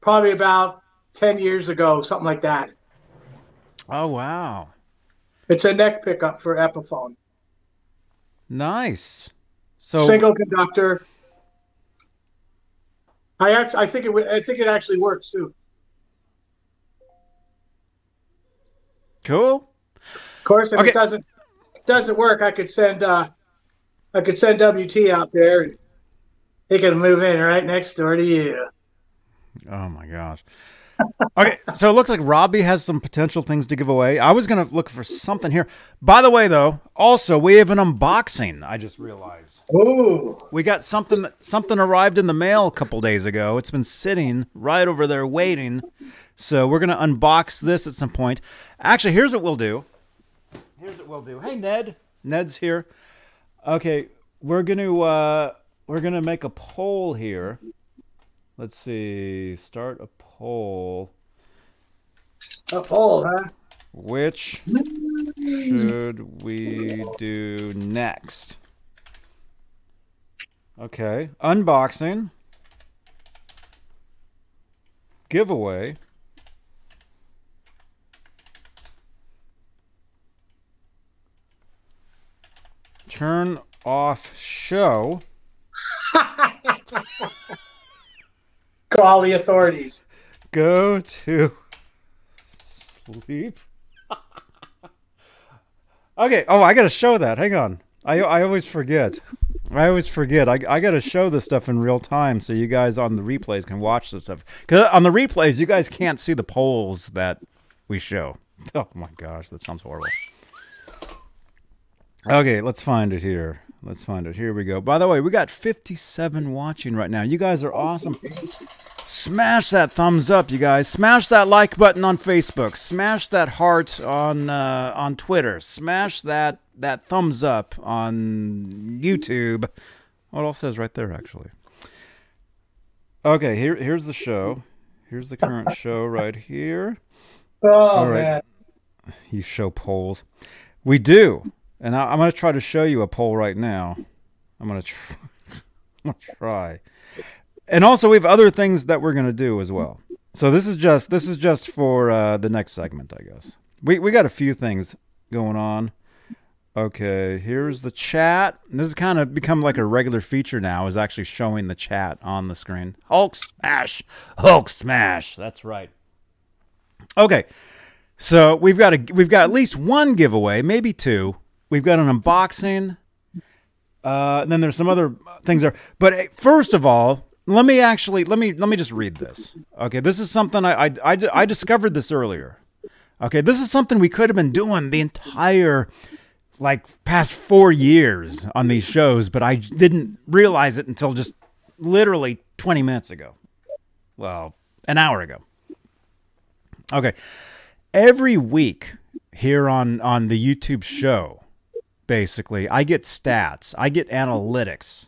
probably about 10 years ago, something like that. Oh, wow. It's a neck pickup for Epiphone. Nice. So, Single conductor. I actually, I think it, would- I think it actually works too. cool. Of course, if Okay. it doesn't doesn't work, I could send uh, I could send WT out there and he can move in right next door to you. Oh, my gosh. Okay, so it looks like Robbie has some potential things to give away. I was going to look for something here. By the way, though, also, we have an unboxing, I just realized. Ooh, We got something something arrived in the mail a couple days ago. It's been sitting right over there waiting. So we're gonna unbox this at some point. Actually, here's what we'll do. Here's what we'll do. Hey Ned. Ned's here. Okay, we're gonna uh we're gonna make a poll here. Let's see. Start a poll. a fold, huh? Which should we do next? Okay. Unboxing. Giveaway. Turn off show. Call the authorities. Go to sleep. <laughs> okay. Oh, I got to show that. Hang on. I I always forget. I always forget. I, I got to show this stuff in real time so you guys on the replays can watch this stuff. Because on the replays, you guys can't see the polls that we show. <laughs> Oh my gosh, that sounds horrible. Okay, let's find it here. Let's find it. Here we go. By the way, we got 57 watching right now. You guys are awesome. Smash that thumbs up, you guys. Smash that like button on Facebook. Smash that heart on uh, on Twitter. Smash that that thumbs up on YouTube. What all says right there, actually. Okay, here here's the show. Here's the current <laughs> show right here. Oh right. man. You show polls. We do. And I, I'm going to try to show you a poll right now. I'm going to <laughs> try. And also, we have other things that we're going to do as well. So this is just this is just for uh, the next segment, I guess. We we got a few things going on. Okay, here's the chat. This has kind of become like a regular feature now. Is actually showing the chat on the screen. Hulk smash, Hulk smash. That's right. Okay, so we've got a we've got at least one giveaway, maybe two. We've got an unboxing. Uh, and then there's some other things there. But eh, first of all, let me actually let me let me just read this. Okay, this is something I I, I, I discovered this earlier. Okay, this is something we could have been doing the entire like past four years on these shows, but I didn't realize it until just literally 20 minutes ago. Well, an hour ago. Okay. Every week here on on the YouTube show, basically, I get stats, I get analytics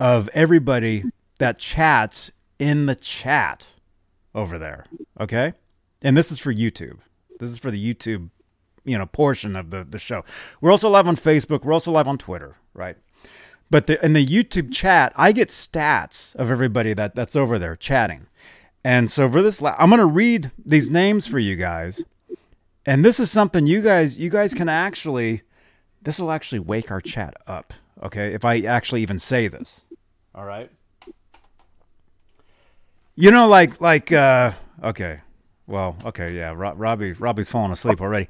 of everybody that chats in the chat over there. Okay? And this is for YouTube. This is for the YouTube, you know, portion of the, the show. We're also live on Facebook. We're also live on Twitter, right? But the, in the YouTube chat, I get stats of everybody that, that's over there chatting. And so for this, I'm going to read these names for you guys. And this is something you guys, you guys can actually, this will actually wake our chat up. Okay. If I actually even say this. All right. You know, like, like, uh, okay. Well, okay. Yeah. Ro- Robbie, Robbie's falling asleep already.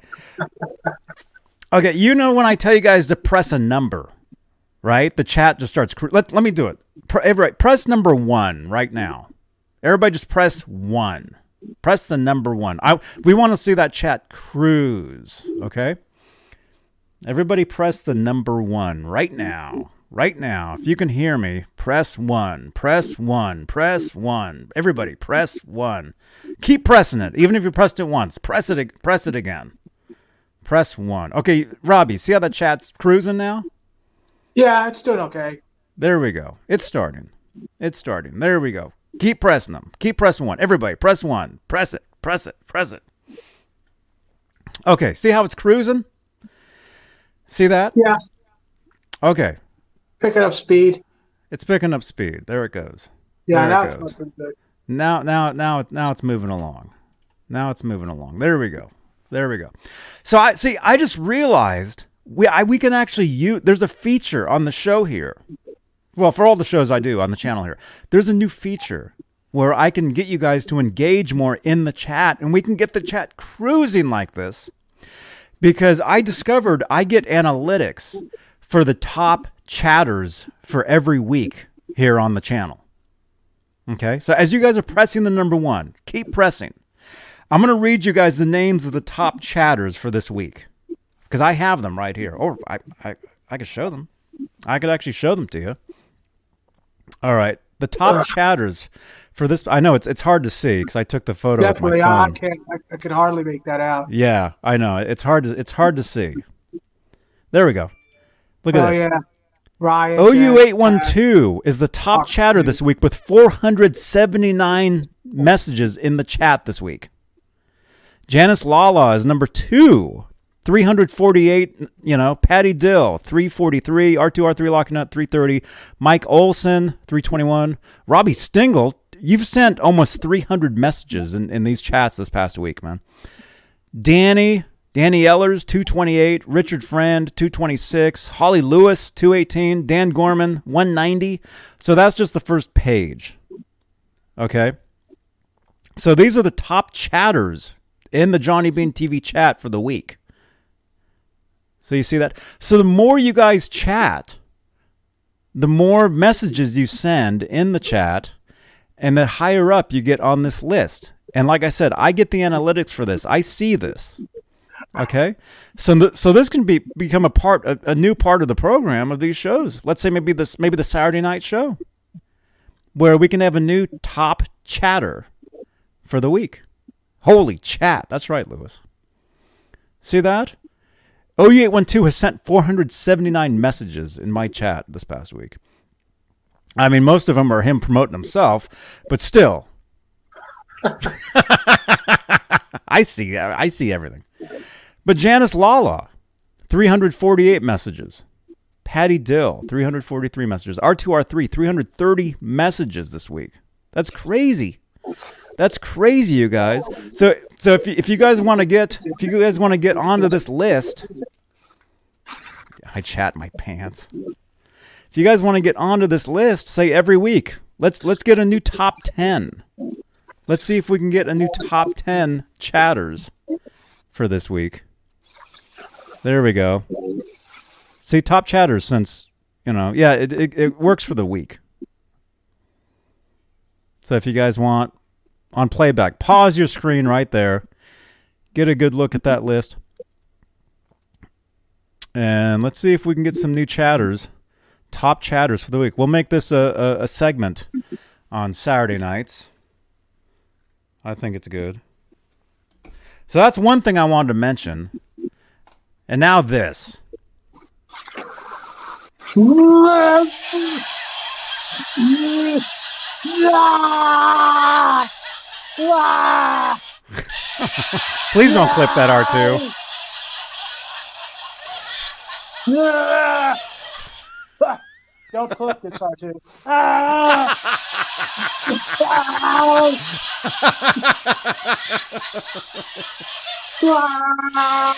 Okay. You know, when I tell you guys to press a number, right? The chat just starts. Cr- let, let me do it. Pre- press number one right now. Everybody just press one. Press the number one. I we want to see that chat cruise. Okay. Everybody press the number one right now. Right now. If you can hear me, press one. Press one. Press one. Everybody press one. Keep pressing it. Even if you pressed it once, press it press it again. Press one. Okay, Robbie, see how the chat's cruising now? Yeah, it's doing okay. There we go. It's starting. It's starting. There we go. Keep pressing them. Keep pressing one. Everybody, press one. Press it. Press it. Press it. Okay. See how it's cruising? See that? Yeah, Okay. picking up speed. It's picking up speed. There it goes. Yeah, There now it's goes. good. Now, now, now, now it's moving along. Now it's moving along. There we go. There we go. So I see. I just realized we I, we can actually use. There's a feature on the show here. Well, for all the shows I do on the channel here, there's a new feature where I can get you guys to engage more in the chat, and we can get the chat cruising like this. Because I discovered I get analytics for the top chatters for every week here on the channel. Okay. So as you guys are pressing the number one, keep pressing. I'm going to read you guys the names of the top chatters for this week because I have them right here. Or I, I, I could show them. I could actually show them to you. All right. The top chatters for this. I know it's it's hard to see because I took the photo with my Definitely, I can't. I, I could hardly make that out. Yeah, I know. It's hard to it's hard to see. There we go. Look at this. oh this. yeah, Ryan. OU812 is the top chatter this week with 479 messages in the chat this week. Janice Lala is number two, 348, you know, Patty Dill, 343, R2R3 locking up 330, Mike Olson, 321, Robbie Stingle. You've sent almost 300 messages in, in these chats this past week, man. Danny, Danny Ellers, 228, Richard Friend, 226, Holly Lewis, 218, Dan Gorman, 190. So that's just the first page. Okay. So these are the top chatters in the Johnny Bean TV chat for the week. So you see that? So the more you guys chat, the more messages you send in the chat, and the higher up you get on this list. And like I said, I get the analytics for this. I see this. Okay, so so this can be become a part a, a new part of the program of these shows. Let's say maybe this maybe the Saturday night show, where we can have a new top chatter for the week. Holy chat! That's right, Lewis. See that? OE812 has sent 479 messages in my chat this past week. I mean, most of them are him promoting himself, but still. <laughs> I see I see everything. But Janice Lala, 348 messages. Patty Dill, 343 messages. R2R3, 330 messages this week. That's crazy. That's crazy, you guys. So, so if you, if you guys want to get if you guys want to get onto this list, I chat my pants. If you guys want to get onto this list, say every week, let's let's get a new top ten. Let's see if we can get a new top ten chatters for this week. There we go. See, top chatters since you know, yeah, it, it, it works for the week. So if you guys want on playback, pause your screen right there, get a good look at that list, and let's see if we can get some new chatters, top chatters for the week. We'll make this a, a, a segment on Saturday nights. I think it's good. So that's one thing I wanted to mention. And now this. <laughs> Please don't clip that R2. <laughs> <laughs> Don't clip this, R2. Ah! <laughs>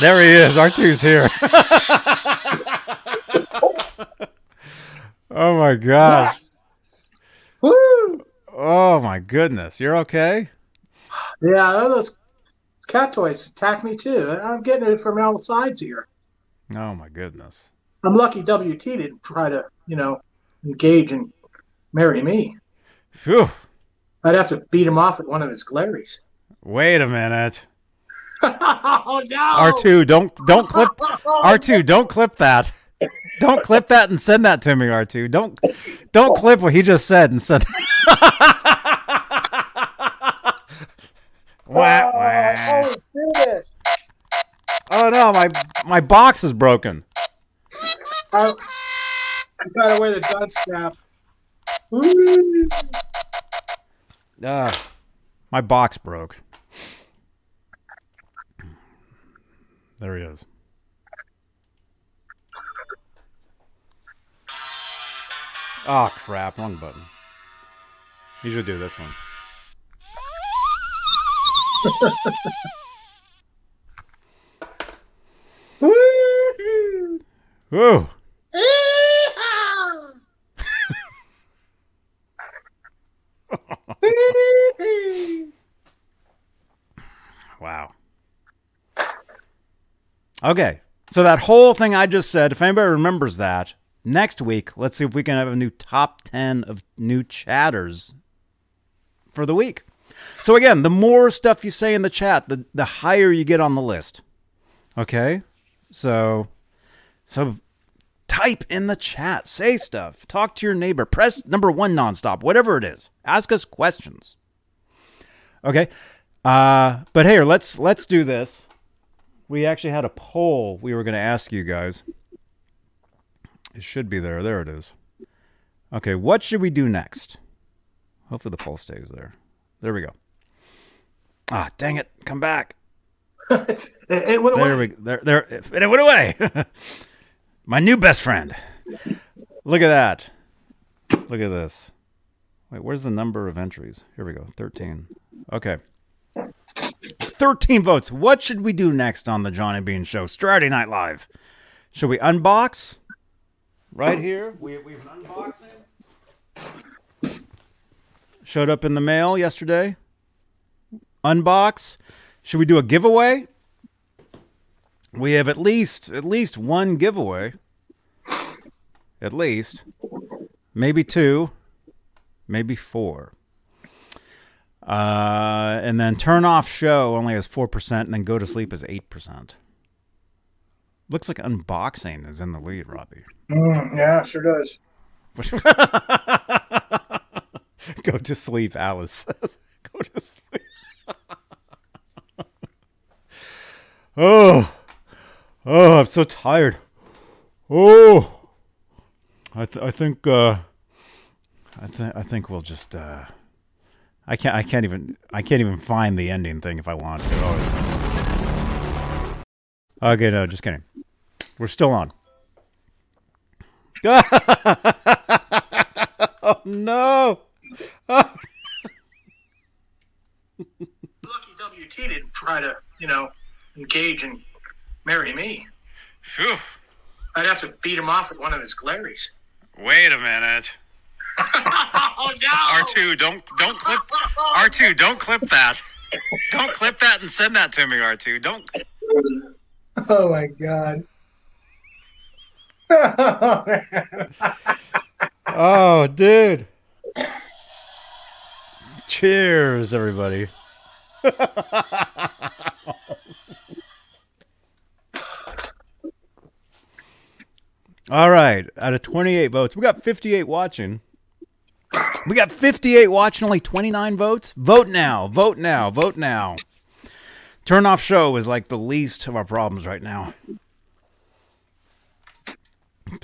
There he is. R2's here. <laughs> oh my gosh. Woo! Oh my goodness. You're okay? Yeah, those cat toys attack me too. I'm getting it from all sides here. Oh my goodness. I'm lucky WT didn't try to, you know, engage and marry me. Phew. I'd have to beat him off at one of his glarrys. Wait a minute. <laughs> oh no! R2, don't don't clip R2, don't clip that. Don't clip that and send that to me, R2. Don't don't clip what he just said and send Wah, <laughs> oh, oh, wah. let's do this. Oh no, my my box is broken. I, I gotta wear the gun strap. Uh, my box broke. There he is. Oh crap, wrong button. You should do this one. <laughs> Woo! <laughs> Wow. Okay. So that whole thing I just said, if anybody remembers that, next week, let's see if we can have a new top 10 of new chatters for the week. So again, the more stuff you say in the chat, the, the higher you get on the list. Okay? So so type in the chat, say stuff, talk to your neighbor, press number 1 nonstop, whatever it is. Ask us questions. Okay? Uh, but here, let's let's do this. We actually had a poll we were going to ask you guys. It should be there. There it is. Okay, what should we do next? Hopefully the poll stays there. There we go. Ah, dang it. Come back. <laughs> it, it went There away. we there there and it went away. <laughs> My new best friend. Look at that. Look at this. Wait, where's the number of entries? Here we go. 13. Okay. 13 votes. What should we do next on the Johnny Bean Show? Saturday Night Live. Should we unbox? Right here. We, we have an unboxing. Showed up in the mail yesterday. Unbox. Should we do a giveaway? We have at least at least one giveaway. At least. Maybe two. Maybe four. Uh, and then turn off show only has 4%, and then go to sleep is 8%. Looks like unboxing is in the lead, Robbie. Mm, yeah, sure does. <laughs> go to sleep, Alice says. <laughs> Go to sleep. <laughs> oh, oh, I'm so tired. Oh, I th- I think uh, I think I think we'll just uh, I can't I can't even I can't even find the ending thing if I want to. Oh. Okay, no, just kidding. We're still on. <laughs> oh no! Oh. <laughs> Lucky WT didn't try to, you know, engage and marry me. Phew. I'd have to beat him off with one of his glarrys. Wait a minute. <laughs> oh no! R2, don't don't clip R2, don't clip that. Don't clip that and send that to me, R2. Don't Oh my god. Oh, <laughs> man. Oh, dude. Cheers, everybody. <laughs> All right, out of 28 votes, we got 58 watching. We got 58 watching, only 29 votes. Vote now, vote now, vote now. Turn off show is like the least of our problems right now. <laughs>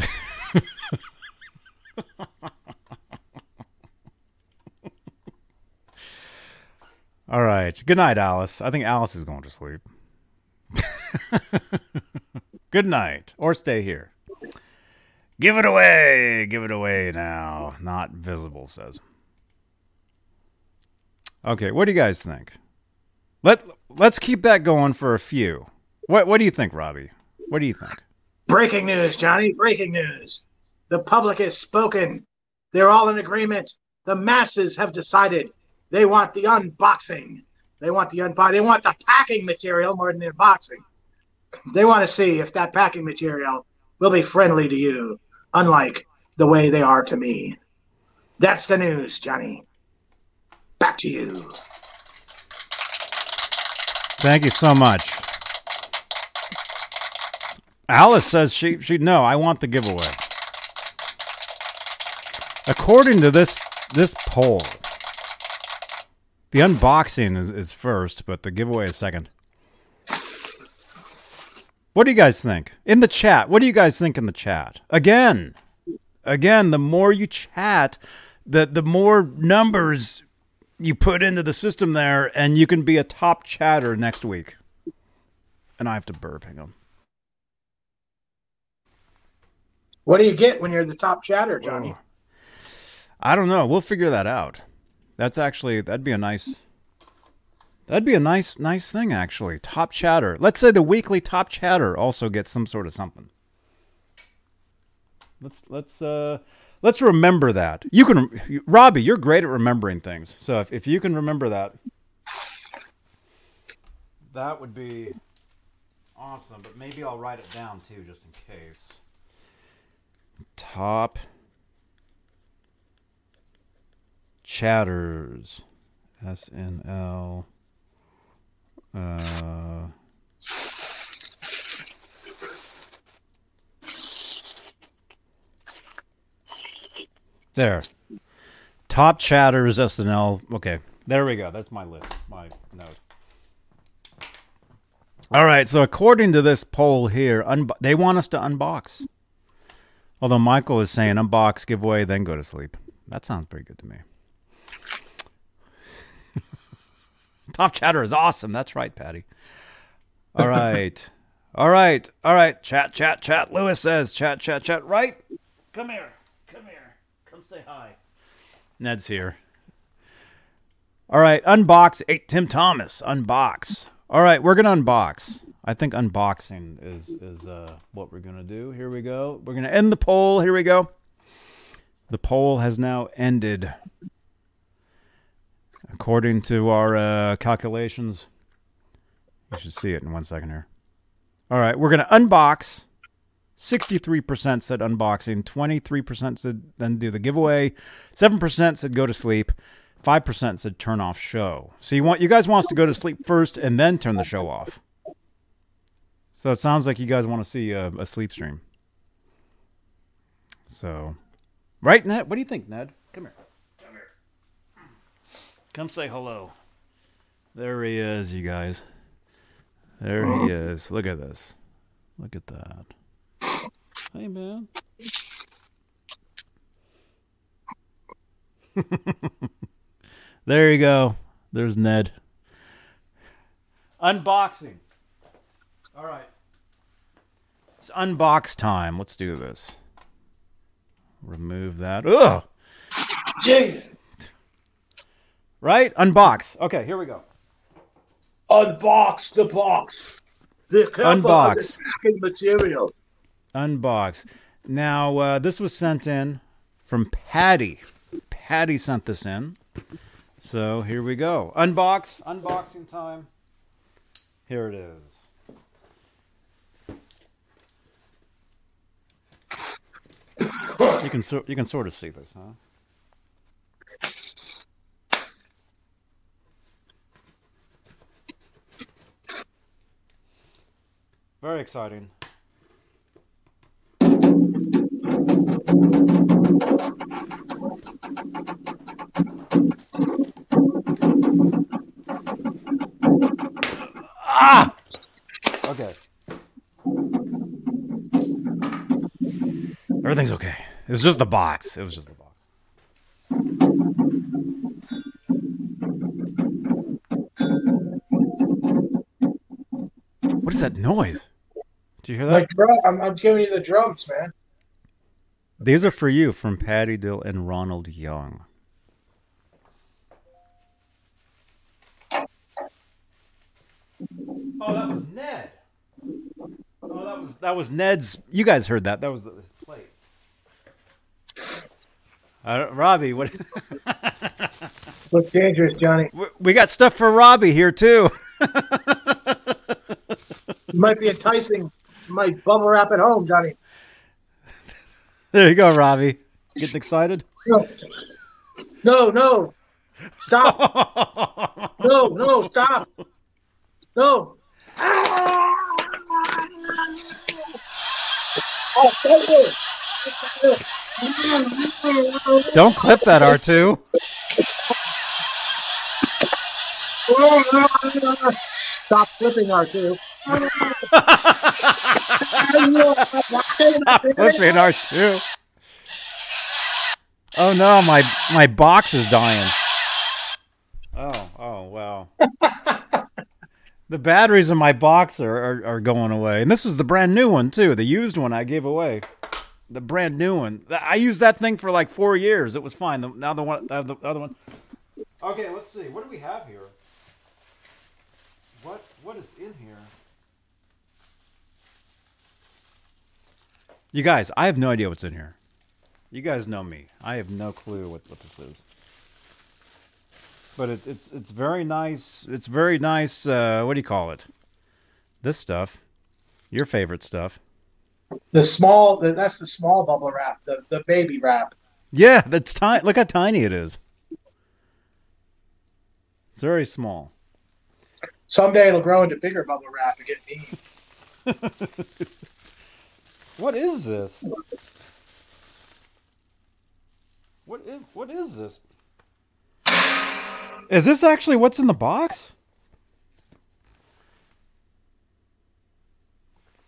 All right. Good night, Alice. I think Alice is going to sleep. <laughs> Good night. Or stay here. Give it away. Give it away now. Not visible, says. Okay, what do you guys think? Let let's keep that going for a few. What what do you think, Robbie? What do you think? Breaking news, Johnny. Breaking news. The public has spoken. They're all in agreement. The masses have decided they want the unboxing. They want the unbox. They want the packing material more than the unboxing. They want to see if that packing material will be friendly to you, unlike the way they are to me. That's the news, Johnny. Back to you. Thank you so much. Alice says she she no, I want the giveaway. According to this this poll, the unboxing is, is first, but the giveaway is second. What do you guys think? In the chat, what do you guys think in the chat? Again, again, the more you chat, the the more numbers you put into the system there, and you can be a top chatter next week. And I have to burp. Hang on. What do you get when you're the top chatter, Johnny? I don't know. We'll figure that out. That's actually that'd be a nice. That'd be a nice, nice thing actually. Top chatter. Let's say the weekly top chatter also gets some sort of something. Let's let's uh let's remember that. You can, Robbie. You're great at remembering things. So if if you can remember that, that would be awesome. But maybe I'll write it down too, just in case. Top chatters snl uh there. Top chatters snl okay there we go. That's my list my note. All right so according to this poll here un- they want us to unbox. Although michael is saying unbox giveaway then go to sleep. That sounds pretty good to me Top chatter is awesome. That's right, Patty. All right. All right. All right. Chat, chat, chat. Lewis says, chat, chat, chat. Right? Come here. Come here. Come say hi. Ned's here. All right. Unbox. Hey, Tim Thomas. Unbox. All right. We're going to unbox. I think unboxing is, is uh, what we're going to do. Here we go. We're going to end the poll. Here we go. The poll has now ended. According to our uh, calculations, you should see it in one second here. All right, we're going to unbox. 63% said unboxing, 23% said then do the giveaway, 7% said go to sleep, 5% said turn off show. So you want you guys want us to go to sleep first and then turn the show off. So it sounds like you guys want to see a, a sleep stream. So, right, Ned? What do you think, Ned? Come here. Come here. Come say hello. There he is, you guys. There he is. Look at this. Look at that. Hey, man. <laughs> there you go. There's Ned. Unboxing. All right. It's unbox time. Let's do this. Remove that. Ugh. Jay, Right? Unbox. Okay, here we go. unbox the box. The Unbox. unpacking material. Unbox. Now, uh, this was sent in from Patty. Patty sent this in. So here we go. Unbox. Unboxing time. Here it is. You can so, you can sort of see this, huh? Very exciting. Ah! Okay. Everything's okay. It was just the box. It was just the What is that noise? Did you hear that? Drum, I'm, I'm giving you the drums, man. These are for you from Patty Dill and Ronald Young. Oh, that was Ned. Oh, that was that was Ned's. You guys heard that? That was the, his plate. Uh, Robbie, what? Look dangerous, Johnny. we- we got stuff for Robbie here too. <laughs> You might be enticing my bubble wrap at home, Johnny. There you go, Robbie. Getting excited? No, no, no. Stop. No, no, stop. No. Don't clip that, R2. Stop clipping, R2. Stop clipping R2. Oh no, my my box is dying. Oh, oh wow. <laughs> the batteries in my box are, are, are going away. And this is the brand new one too, the used one I gave away. The brand new one. I used that thing for like four years. It was fine. The, now the one the other one. Okay, let's see. What do we have here? What what is in here? You guys, I have no idea what's in here. You guys know me. I have no clue what, what this is. But it, it's it's very nice. It's very nice. Uh, what do you call it? This stuff, your favorite stuff. The small, the, that's the small bubble wrap, the, the baby wrap. Yeah, that's tiny. Look how tiny it is. It's very small. Someday it'll grow into bigger bubble wrap and get me. <laughs> What is this? What is what is this? Is this actually what's in the box?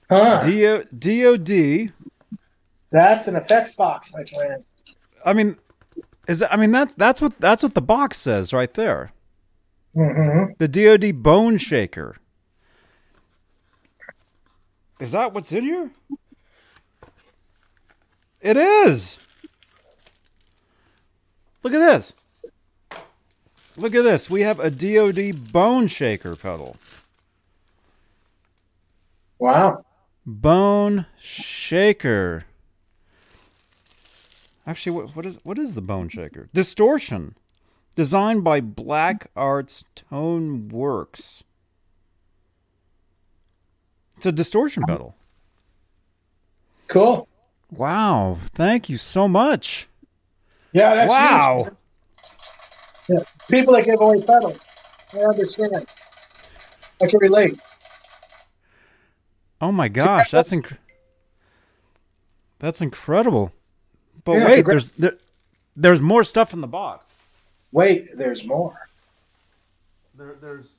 Huh. D-O- DOD. That's an effects box, my friend. I mean, is that, I mean that's that's what that's what the box says right there. Mm-hmm. The DoD Bone Shaker. Is that what's in here? It is. Look at this. Look at this. We have a DoD bone shaker pedal. Wow. Bone shaker. Actually, what, what is what is the bone shaker? Distortion, designed by Black Arts Tone Works. It's a distortion pedal. Cool. Wow! Thank you so much. Yeah, that's wow! huge. Yeah. People that give away pedals. I understand. I can relate. Oh my gosh, that's inc- that's incredible. But Yeah, wait, there's there, there's more stuff in the box. Wait, there's more. There, there's.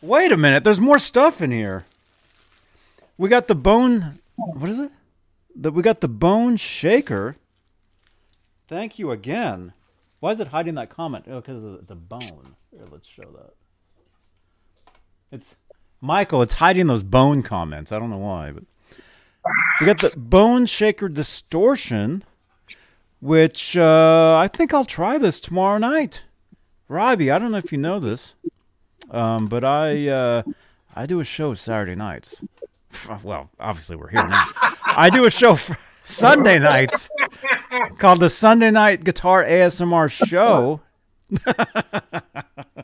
Wait a minute. There's more stuff in here. We got the bone. What is it? The, we got the bone shaker. Thank you again. Why is it hiding that comment? Oh, because it's a bone. Here, let's show that. It's Michael. It's hiding those bone comments. I don't know why, but we got the bone shaker distortion, which uh, I think I'll try this tomorrow night. Robbie, I don't know if you know this, um, but I uh, I do a show Saturday nights. Well, obviously we're here now. I do a show for Sunday nights called the Sunday Night Guitar ASMR Show. <laughs>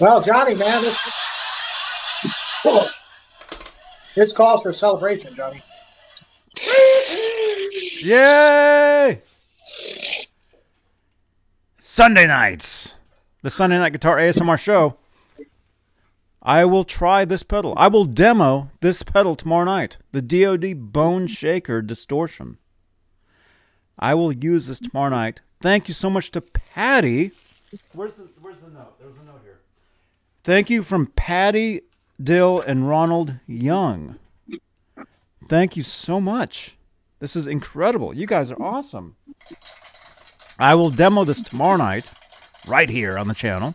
Well, Johnny, man, this this calls for celebration, Johnny. Yay! Sunday nights, the Sunday Night Guitar ASMR Show. I will try this pedal. I will demo this pedal tomorrow night. The DoD Bone Shaker Distortion. I will use this tomorrow night. Thank you so much to Patty. Where's the Where's the note? There's a note here. Thank you from Patty Dill and Ronald Young. Thank you so much. This is incredible. You guys are awesome. I will demo this tomorrow night, right here on the channel.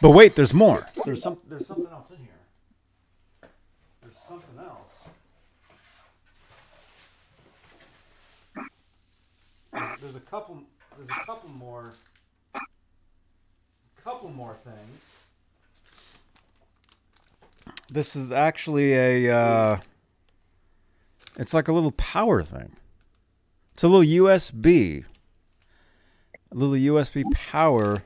But wait, there's more. There's some. There's something else in here. There's something else. There's a couple. There's a couple more. Couple more things. This is actually a. Uh, it's like a little power thing. It's a little USB. A little USB power.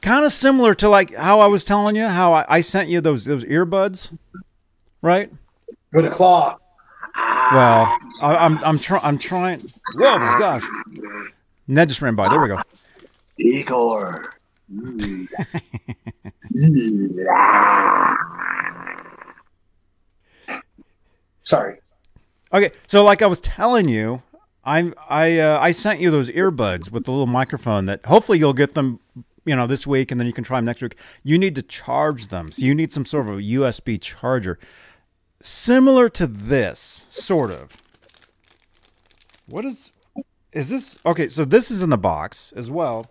Kind of similar to like how I was telling you how I, I sent you those those earbuds, right? With a claw. Well, I, I'm I'm trying I'm trying. Whoa my gosh! Ned just ran by. There we go. Igor. <laughs> Sorry. Okay, so like I was telling you, I I uh, I sent you those earbuds with the little microphone that hopefully you'll get them, you know, this week and then you can try them next week. You need to charge them, so you need some sort of a USB charger, similar to this, sort of. What is is this? Okay, so this is in the box as well.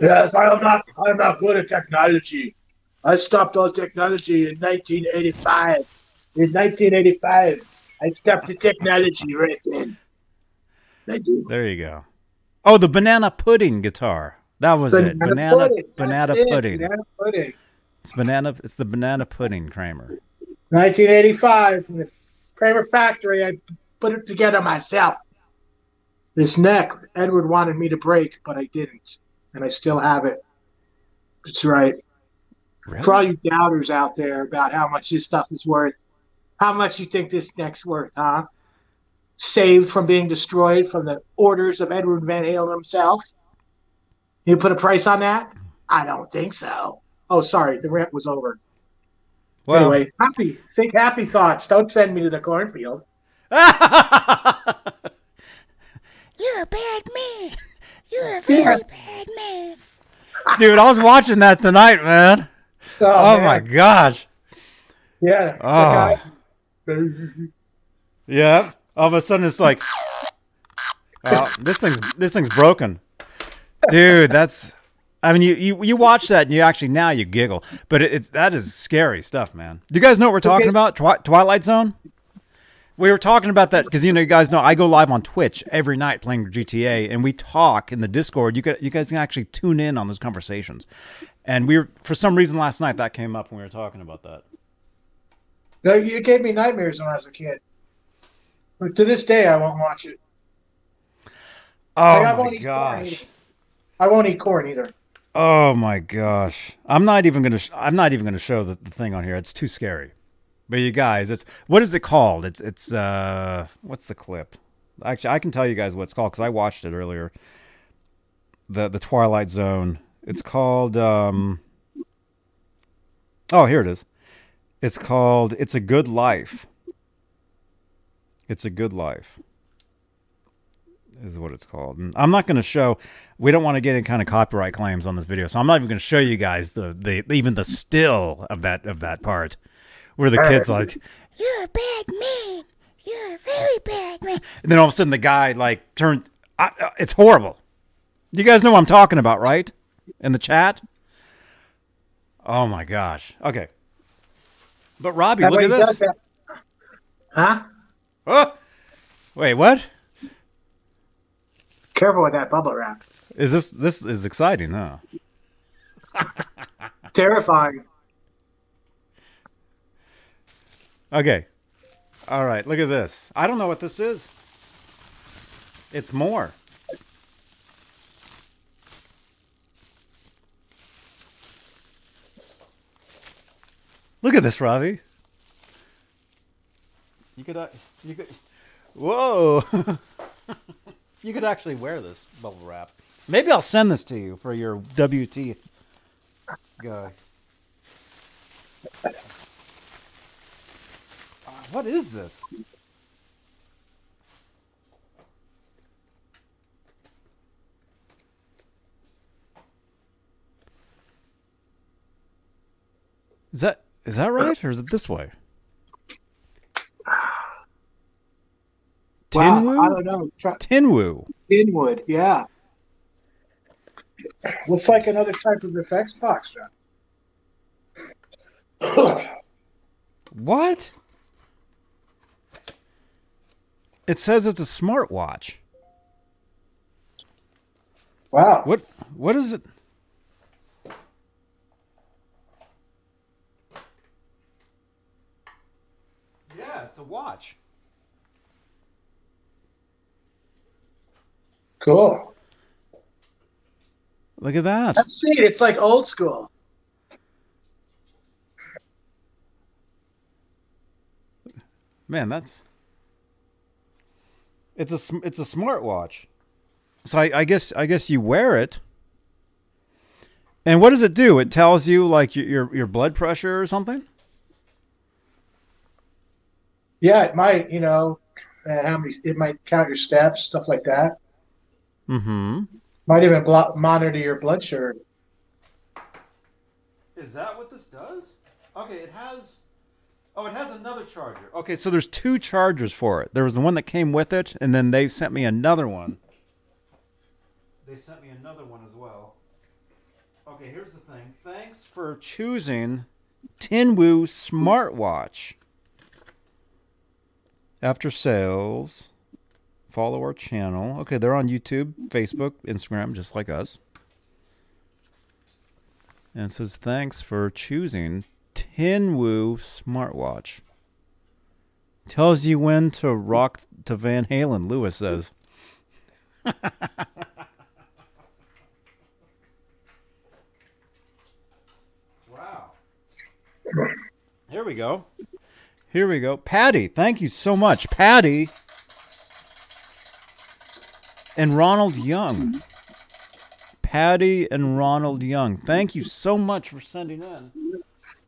Yes, I am not. I am not good at technology. I stopped all technology in 1985. In 1985, I stopped the technology right then. There you go. Oh, the banana pudding guitar. That was it. Banana pudding. banana That's it, pudding. Banana pudding. It's banana. It's the banana pudding, Kramer. 1985 in the Kramer factory. I put it together myself. This neck, Edward wanted me to break, but I didn't, and I still have it. That's right. For all you doubters out there about how much this stuff is worth, how much you think this neck's worth, huh? Saved from being destroyed from the orders of Edward Van Halen himself. You put a price on that? I don't think so. Oh, sorry, the rant was over. Well, anyway, happy think happy thoughts. Don't send me to the cornfield. <laughs> You're a bad man. You're a very bad man. dude, I was watching that tonight, man. Oh, oh man. my gosh. Yeah. Oh. Yeah. All of a sudden, it's like, oh, this thing's this thing's broken, dude. That's I mean, you, you you watch that and you actually now you giggle, but it, it's that is scary stuff, man. Do you guys know what we're talking Okay. about? Twi- Twilight Zone. We were talking about that because you know you guys know I go live on Twitch every night playing GTA, and we talk in the Discord. You could you guys can actually tune in on those conversations, and we were for some reason last night that came up when we were talking about that. No, you gave me nightmares when I was a kid. But to this day, I won't watch it. Oh Like, I my won't eat corn gosh! I won't eat corn either. Oh my gosh! I'm not even gonna. Sh- I'm not even gonna show the, the thing on here. It's too scary. But you guys, it's what is it called? It's it's uh, what's the clip? Actually, I can tell you guys what it's called because I watched it earlier. The the Twilight Zone. It's called. um Oh, here it is. It's called "It's a Good Life." It's a good life. Is what it's called. And I'm not going to show. We don't want to get any kind of copyright claims on this video, so I'm not even going to show you guys the, the even the still of that of that part where the kid's like, You're a bad man. You're a very bad man. <laughs> and then all of a sudden the guy like turned. I, uh, it's horrible. You guys know what I'm talking about, right? In the chat. Oh my gosh. Okay. But Robbie, That look at this. Huh? Oh! Wait, what? Careful with that bubble wrap. Is this this is exciting, huh? <laughs> Terrifying. Okay. All right, look at this. I don't know what this is. It's more. Look at this, Robbie. You could, uh, you could, whoa! <laughs> you could actually wear this bubble wrap. Maybe I'll send this to you for your WT guy. Uh, What is this? Is that is that right, or is it this way? Wow, I don't know. Try- Tinwoo. Inwood, yeah. Looks like another type of effects box. John. What? It says it's a smartwatch. wow. What what is it? Yeah, it's a watch. Cool. Look at that. That's neat. It's like old school. Man, that's it's a sm- it's a smartwatch. So I, I guess I guess you wear it. And what does it do? It tells you like your your, your blood pressure or something. Yeah, it might, you know, and how many, it might count your steps, stuff like that. Mm-hmm. Might even blo- monitor your blood sugar. Is that what this does? Okay, it has. Oh, it has another charger. Okay, so there's two chargers for it. There was the one that came with it, and then they sent me another one. They sent me another one as well. Okay, here's the thing. Thanks for choosing Tinwoo smartwatch. After sales, follow our channel. Okay, they're on YouTube, Facebook, Instagram, just like us. And it says, thanks for choosing Tinwoo smartwatch. Tells you when to rock to Van Halen, Lewis says. wow. Here we go. Here we go. Patty, thank you so much. Patty and Ronald Young. Patty and Ronald Young. Thank you so much for sending in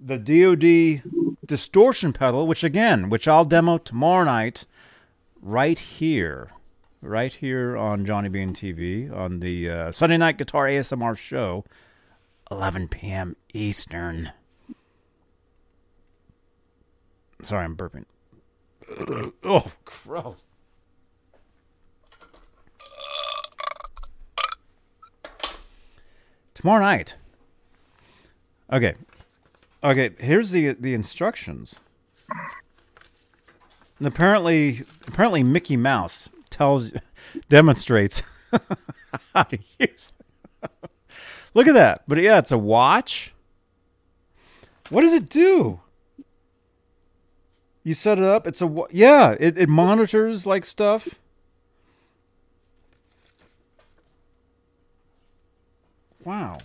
the DoD distortion pedal, which again, which I'll demo tomorrow night, right here, right here on Johnny Bean TV on the uh, Sunday Night Guitar ASMR show, 11 p.m. Eastern. Sorry, I'm burping. <coughs> oh, gross. Tomorrow night. Okay. Okay, here's the the instructions. And apparently apparently Mickey Mouse tells <laughs> demonstrates <laughs> how to use it. Look at that. But yeah, it's a watch. What does it do? You set it up. It's a yeah. It it monitors like stuff. Wow.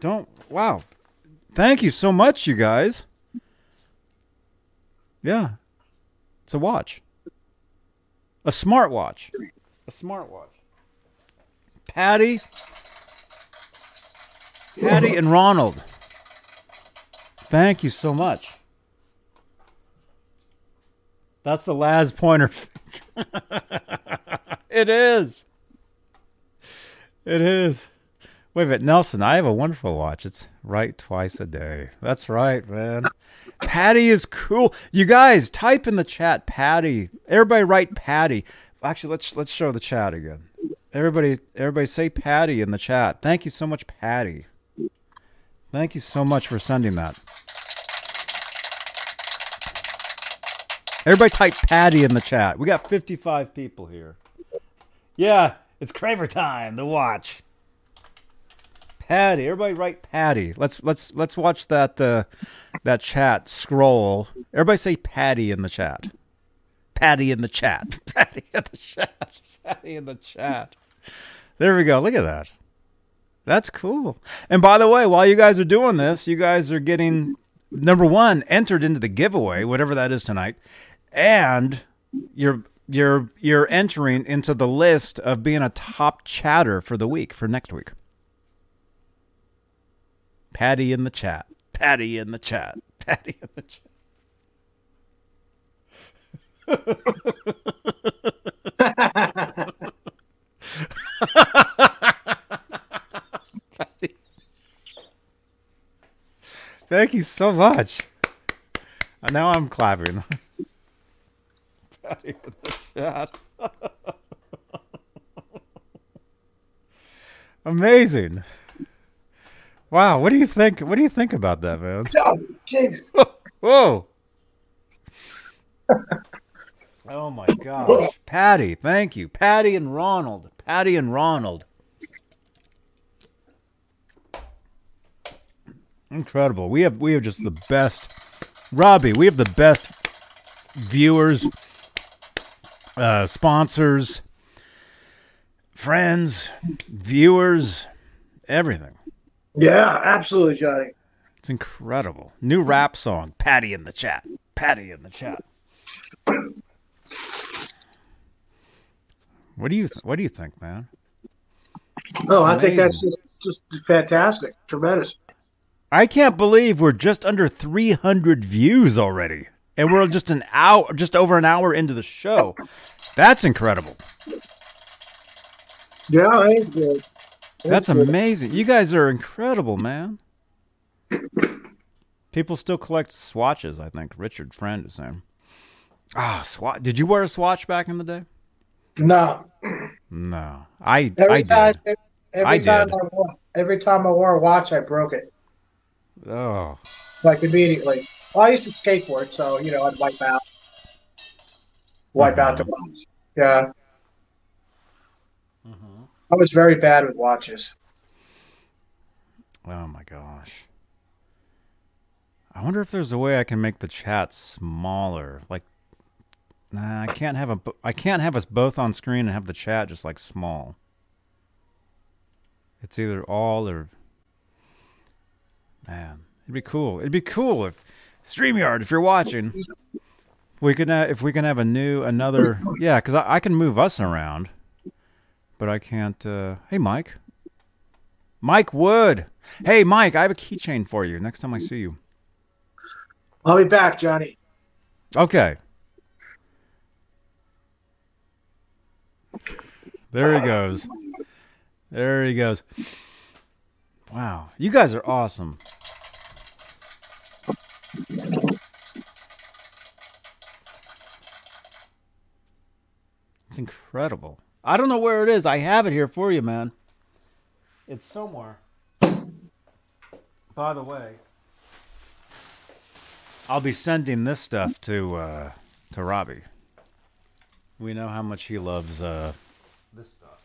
Don't wow. Thank you so much, you guys. Yeah. It's a watch. A smartwatch. A smartwatch. Patty. Patty and Ronald. Thank you so much. That's the Laz pointer. <laughs> it is. It is. Wait a minute, Nelson. I have a wonderful watch. It's right twice a day. That's right, man. Patty is cool. You guys, type in the chat, Patty. Everybody, write Patty. Actually, let's let's show the chat again. Everybody, everybody, say Patty in the chat. Thank you so much, Patty. Thank you so much for sending that. Everybody type Patty in the chat. We got 55 people here. Yeah, it's Craver time, the watch. Patty, everybody write Patty. Let's let's let's watch that uh, that chat scroll. Everybody say Patty in the chat. Patty in the chat. <laughs> Patty in the chat. Patty in the chat. There we go. Look at that. That's cool. And by the way, while you guys are doing this, you guys are getting number one entered into the giveaway, whatever that is tonight, and you're you're you're entering into the list of being a top chatter for the week for next week. Patty in the chat. Patty in the chat. <laughs> Patty in the chat. Thank you so much. Now I'm clapping. <laughs> Patty chat. Amazing. Wow, what do you think? What do you think about that, man? <laughs> Oh, Jesus. Whoa. <laughs> oh my gosh. Patty, thank you. Patty and Ronald. Patty and Ronald. Incredible. We have we have just the best Robbie, we have the best viewers, uh, sponsors, friends, viewers, everything. Yeah, absolutely, Johnny. It's incredible. New rap song. Patty in the chat. Patty in the chat. What do you th- What do you think, man? Oh, I think that's just just fantastic, tremendous. I can't believe we're just under 300 views already, and we're just an hour, just over an hour into the show. That's incredible. Yeah, it's good. That's It's good. amazing. You guys are incredible, man. People still collect swatches. I think Richard Friend is saying. Ah, swatch. Did you wear a swatch back in the day? No, No, I every I time, did. every I time did. I wore, every time I wore a watch, I broke it Oh, like immediately. Well, I used to skateboard, so you know I'd wipe out, wipe out the watch. Yeah, mm-hmm. I was very bad with watches. oh my gosh. I wonder if there's a way I can make the chat smaller. Like, nah, I can't have a. I can't have us both on screen and have the chat just like small. It's either all or. Man, it'd be cool. It'd be cool if Streamyard, if you're watching, we could uh, if we can have a new another. Yeah, because I, I can move us around, but I can't. Uh, hey, Mike. Mike Wood. Hey, Mike, I have a keychain for you next time I see you. I'll be back, Johnny. Okay. There he goes. There he goes. Wow. You guys are awesome. It's incredible. I don't know where it is. I have it here for you, man. It's somewhere. By the way, I'll be sending this stuff to uh, to Robbie. We know how much he loves uh, this stuff.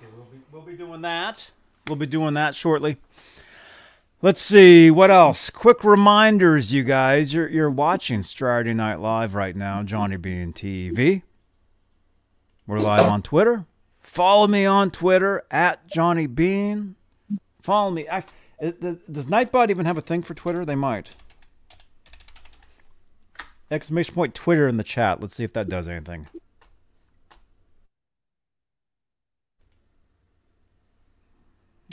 So we'll be, we'll be doing that. We'll be doing that shortly. Let's see what else. Quick reminders, you guys. You're you're watching Straturday Night Live right now, Johnny Bean TV. We're live on Twitter. Follow me on Twitter at Johnny Bean. Follow me. I, uh, does- does Nightbot even have a thing for Twitter? They might. Exclamation point Twitter in the chat. Let's see if that does anything.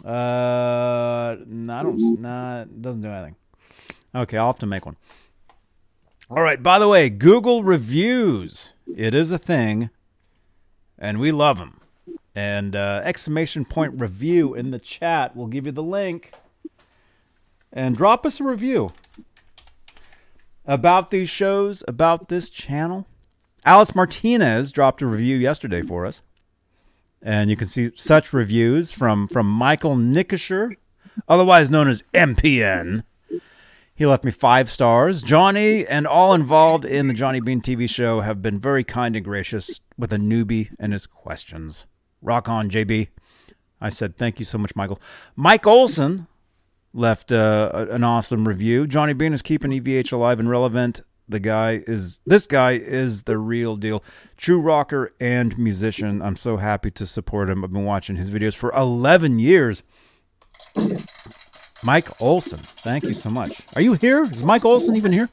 Uh, no, I don't. Nah, it doesn't do anything. Okay, I'll have to make one. All right. By the way, Google reviews. It is a thing, and we love them. And uh, exclamation point review in the chat. We'll give you the link. And drop us a review about these shows, about this channel. Alice Martinez dropped a review yesterday for us. And you can see such reviews from, from Michael Nickisher, otherwise known as MPN. He left me five stars. Johnny and all involved in the Johnny Bean TV show have been very kind and gracious with a newbie and his questions. Rock on, JB. I said, thank you so much, Michael. Mike Olson left uh, an awesome review. Johnny Bean is keeping EVH alive and relevant. The guy is this guy is the real deal. True rocker and musician. I'm so happy to support him. I've been watching his videos for 11 years. Mike Olson, thank you so much. Are you here? Is Mike Olson even here?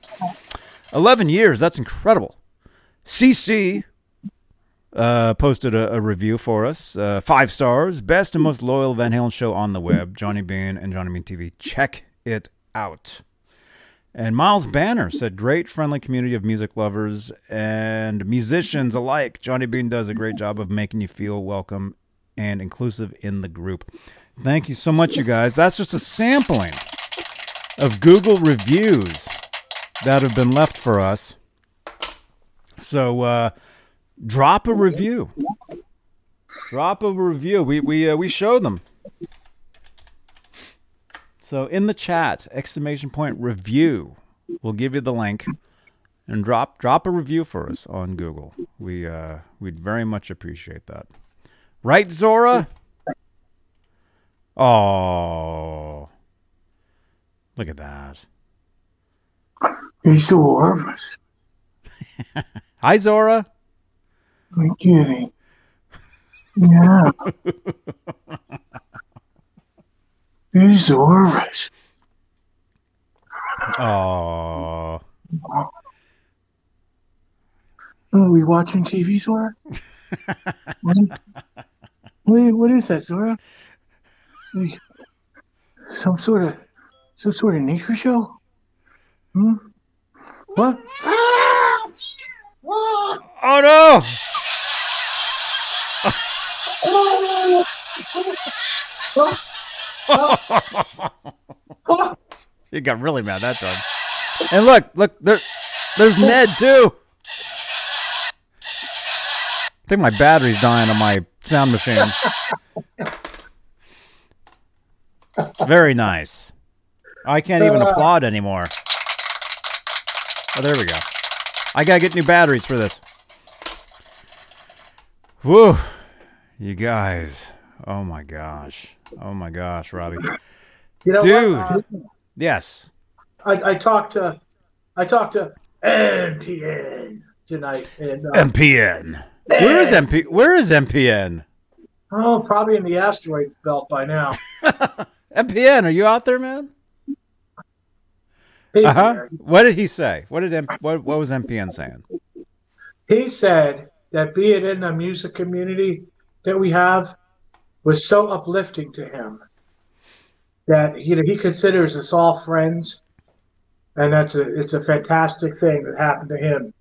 11 years. That's incredible. CC uh, posted a, a review for us. Uh, five stars. Best and most loyal Van Halen show on the web. Johnny Bean and Johnny Bean TV. Check it out. And Miles Banner said, great friendly community of music lovers and musicians alike. Johnny Bean does a great job of making you feel welcome and inclusive in the group. Thank you so much, you guys. That's just a sampling of Google reviews that have been left for us. So, uh, drop a review. Drop a review. We we uh, we show them. So in the chat, exclamation point review. We'll give you the link and drop drop a review for us on Google. We uh we'd very much appreciate that. Right, Zora? Oh. Look at that. He's so nervous. <laughs> Hi Zora. I'm kidding. Yeah. <laughs> He's nervous. Oh. Are we watching TV, Zora? <laughs> what, what, what is that, Zora? Some sort of, some sort of nature show? Hmm? What? <laughs> Oh no! <laughs> He got really mad that time. And look, look, there, there's Ned too. I think my battery's dying on my sound machine. Very nice. I can't even uh. applaud anymore. Oh, there we go. I gotta get new batteries for this. Whew. You guys. Oh my gosh. Oh my gosh, Robbie. You know Dude. what? Uh, Yes. I, I talked to I talked to MPN tonight, and uh, MPN. Where is MP? Where is MPN? oh, probably in the asteroid belt by now. <laughs> MPN, are you out there, man? He's Uh huh. there. What did he say? What did M- what what was MPN saying? He said that being in the music community that we have was so uplifting to him that you know he considers us all friends, and that's a it's a fantastic thing that happened to him.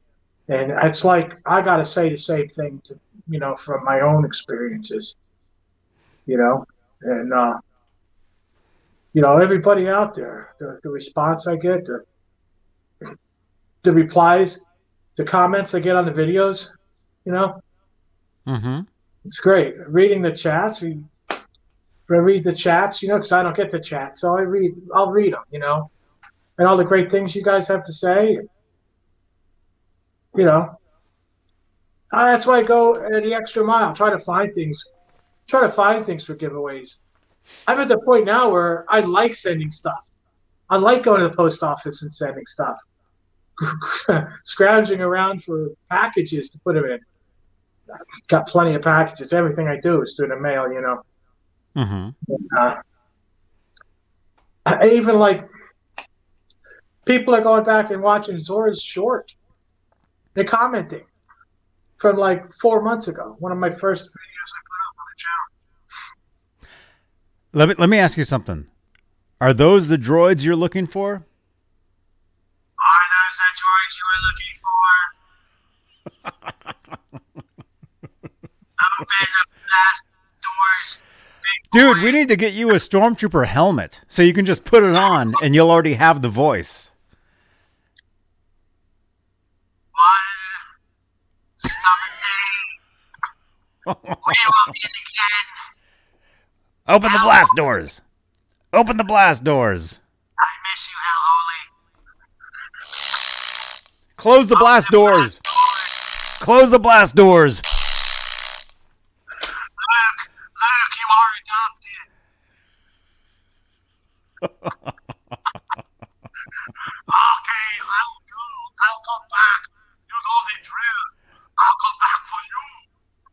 And it's like I got to say the same thing to you know from my own experiences, you know, and uh, you know everybody out there, the, the response I get, the the replies, the comments I get on the videos, you know, Mm-hmm. It's great. Reading the chats, we I read the chats, you know, because I don't get the chat, so I read. I'll read them, you know, and all the great things you guys have to say. You know, Uh, that's why I go the extra mile. Try to find things. Try to find things for giveaways. I'm at the point now where I like sending stuff. I like going to the post office and sending stuff. <laughs> Scrounging around for packages to put them in. Got plenty of packages. Everything I do is through the mail, you know. Mm-hmm. Uh, even like people are going back and watching Zora's short. They're commenting from like four months ago. One of my first videos I put up on the channel. Let me let me ask you something. Are those the droids you're looking for? Are those the droids you were looking for? Open the blast doors. Dude, we need to get you a stormtrooper helmet so you can just put it on and you'll already have the voice. One <laughs> again. Open the blast doors. Open the blast doors. I miss you, Hell Holy. Close the blast doors. Close the blast doors. Luke, Luke, you are adopted. Okay, I'll go. I'll come back. You know the drill. I'll come back for you.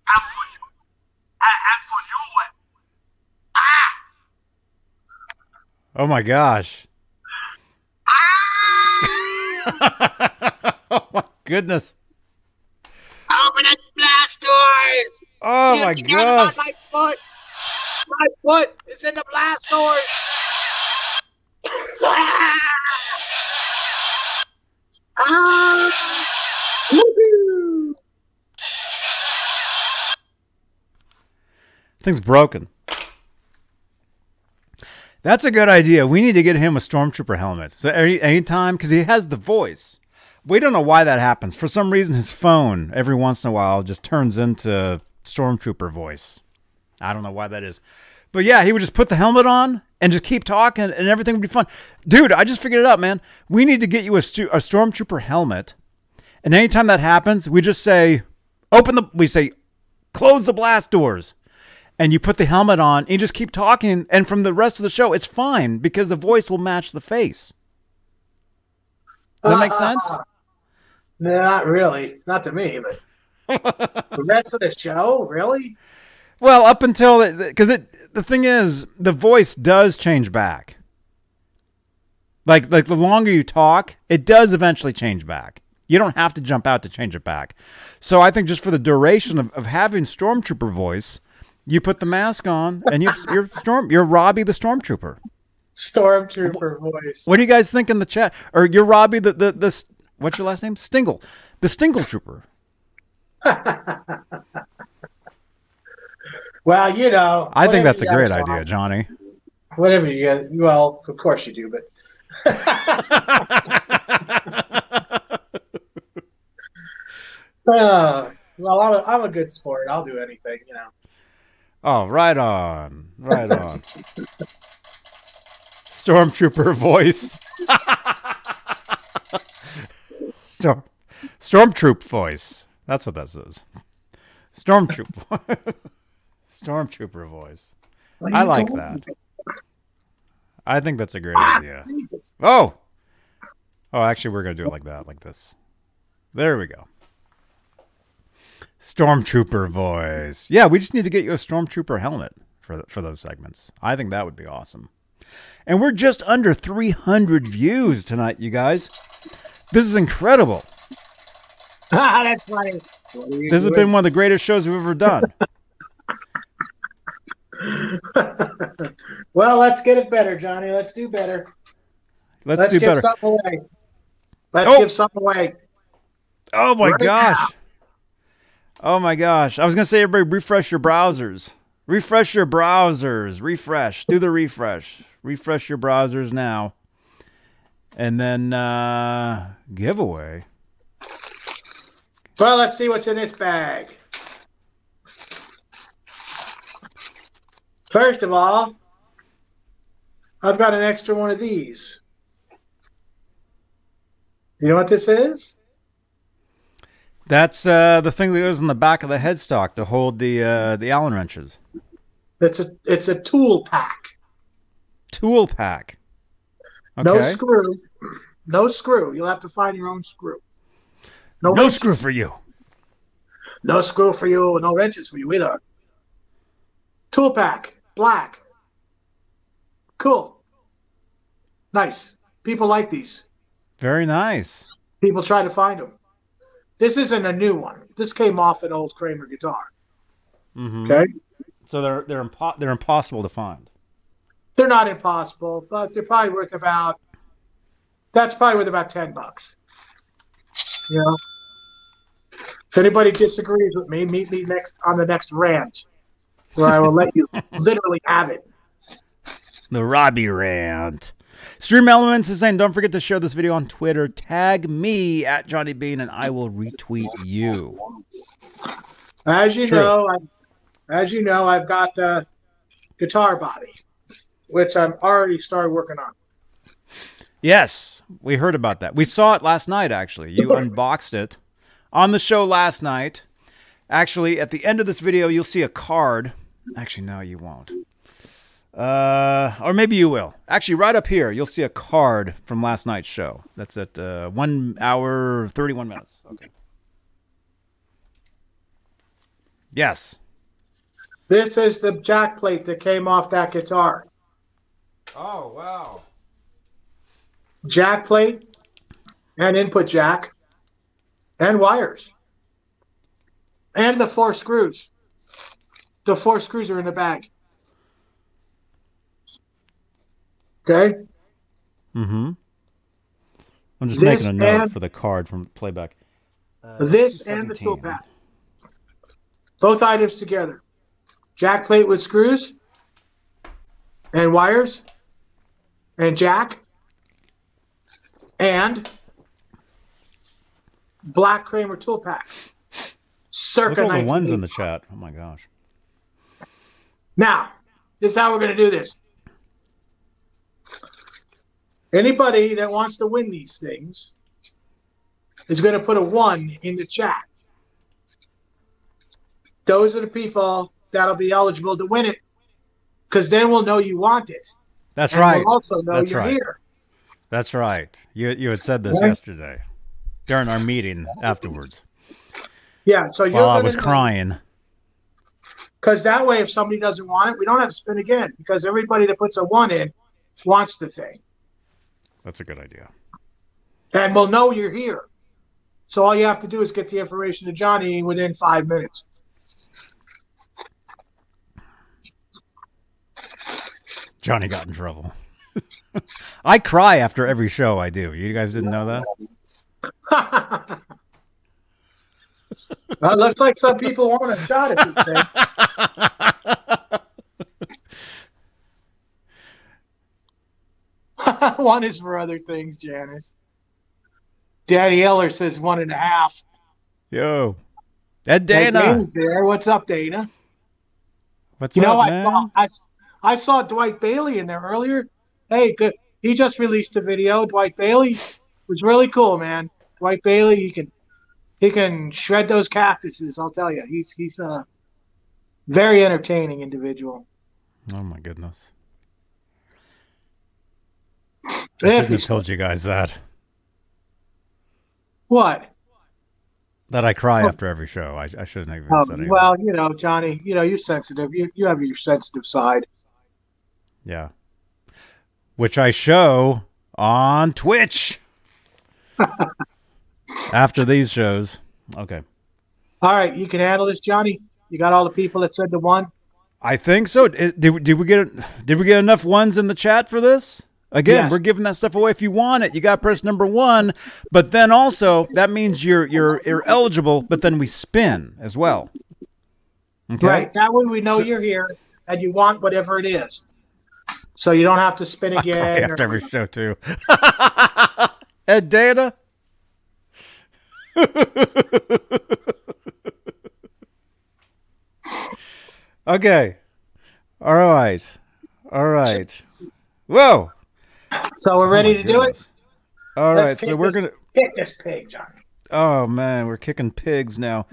And for you. And, and for you. Ah! Oh my gosh. <laughs> oh my goodness. Open the blast doors. Oh You my gosh. My foot. My foot is in the blast door. Ah! Thing's broken. That's a good idea. We need to get him a stormtrooper helmet. So any anytime, because he has the voice. We don't know why that happens. For some reason, his phone every once in a while just turns into stormtrooper voice. I don't know why that is. But yeah, he would just put the helmet on and just keep talking, and everything would be fun. Dude, I just figured it out, man. We need to get you a, stu- a stormtrooper helmet, and anytime that happens, we just say, "Open the." We say, "Close the blast doors." and you put the helmet on and you just keep talking and from the rest of the show it's fine because the voice will match the face does that make sense <laughs> Not really. Not to me, but <laughs> the rest of the show, really? well up until because it the thing is the voice does change back like like the longer you talk it does eventually change back you don't have to jump out to change it back so i think just for the duration of, of having stormtrooper voice you put the mask on and you're, you're storm you're robbie the stormtrooper Stormtrooper voice. What do you guys think in the chat? Or you're Robbie the the, the what's your last name? Stingle. The Stingle Trooper. <laughs> Well, you know. I think that's a great idea, want. Johnny. Whatever you get. Well, of course you do, <laughs> but. Uh, well, I'm a, I'm a good sport. I'll do anything, you know. Oh, right on. Right on. <laughs> Stormtrooper voice. <laughs> Storm Stormtroop voice. That's what that says. Stormtroop. Stormtrooper voice. I like that. I think that's a great ah, idea. Oh. Oh, actually, we're gonna do it like that, like this. There we go. Stormtrooper voice. Yeah, we just need to get you a stormtrooper helmet for for those segments. I think that would be awesome. And we're just under 300 views tonight, you guys. This is incredible. <laughs> That's funny. What are you This has been one of the greatest shows we've ever done. <laughs> <laughs> well, let's get it better, Johnny. Let's do better. Let's, Let's do give better. something away. Let's Oh. give something away. Oh my Right gosh. Oh my gosh. I was going to say, everybody, refresh your browsers. Refresh your browsers. Refresh. Do the refresh. Refresh your browsers now. And then uh, giveaway. Well, let's see what's in this bag. First of all, I've got an extra one of these. Do you know what this is? That's uh, the thing that goes in the back of the headstock to hold the uh, the Allen wrenches. It's a it's a tool pack. Tool pack. No screw. No screw. You'll have to find your own screw. No, No screw for you. No screw for you. No wrenches for you either. Tool pack. Black. Cool. Nice. People like these. Very nice. People try to find them. This isn't a new one. This came off an old Kramer guitar. hmm Okay. So they're they're impo- they're impossible to find. They're not impossible, but they're probably worth about. That's probably worth about ten bucks. You know. If anybody disagrees with me, meet me next on the next rant, where I will let you <laughs> literally have it. The Robbie rant. Stream Elements is saying, don't forget to share this video on Twitter. Tag me at Johnny Bean, and I will retweet you. As you know, I, as you know, I've got the guitar body, which I'm already started working on. Yes, we heard about that. We saw it last night, actually. You <laughs> unboxed it on the show last night. Actually, at the end of this video, you'll see a card. Actually, no, you won't. Uh, or maybe you will. Actually, right up here, you'll see a card from last night's show. That's at uh, one hour thirty-one minutes. Okay. Yes. This is the jack plate that came off that guitar. Oh wow. jack plate and input jack and wires and the four screws. The four screws are in the bag. Okay. Mm-hmm. I'm just This making a note and- for the card from playback. Uh, this and the 17. tool pack. Both items together. Jack plate with screws and wires and jack and black Kramer tool pack. Circa Look at all the ones in the chat. Oh my gosh. Now, this is how we're going to do this. Anybody that wants to win these things is going to put a one in the chat. Those are the people that'll be eligible to win it because then we'll know you want it. That's and right. We'll also know That's you're right. here. That's right. You you had said this Yeah. yesterday during our meeting afterwards Yeah, so while I was know. Because that way, if somebody doesn't want it, we don't have to spin again because everybody that puts a one in wants the thing. That's a good idea. and we'll know you're here. So all you have to do is get the information to Johnny within five minutes. Johnny got in trouble. <laughs> I cry after every show I do. You guys didn't know that? <laughs> well, it looks like some people want a shot at this <laughs> thing. one is for other things, Janice. Daddy Eller says one and a half. Yo. Ed Dana. There. What's up, Dana? What's You know, up, I man? saw, I, I saw Dwight Bailey in there earlier. Hey, good. He just released a video. Dwight Bailey was really cool, man. Dwight Bailey, he can he can shred those cactuses. I'll tell you, he's he's a very entertaining individual. Oh my goodness. I shouldn't have told you guys that. What? That I cry Oh. after every show. I, I shouldn't have even Um, said anything. well, you know, Johnny, you know, you're sensitive. You you have your sensitive side. Yeah. Which I show on Twitch <laughs> after these shows. Okay. All right, you can handle this, Johnny. You got all the people that said the one. I think so. Did, did, we get did we get enough ones in the chat for this? Again, Yes. we're giving that stuff away. If you want it, you got to press number one. But then also that means you're you're you're eligible. But then we spin as well. Okay. Right. That way we know you're here and you want whatever it is. So you don't have to spin <laughs> I again. after or- every <laughs> show too. <laughs> Ed Dana. <laughs> okay. All right. All right. Whoa. So we're Oh ready my to do it. goodness. All Let's right. So we're gonna. Get this pig, John. Oh man, we're kicking pigs now.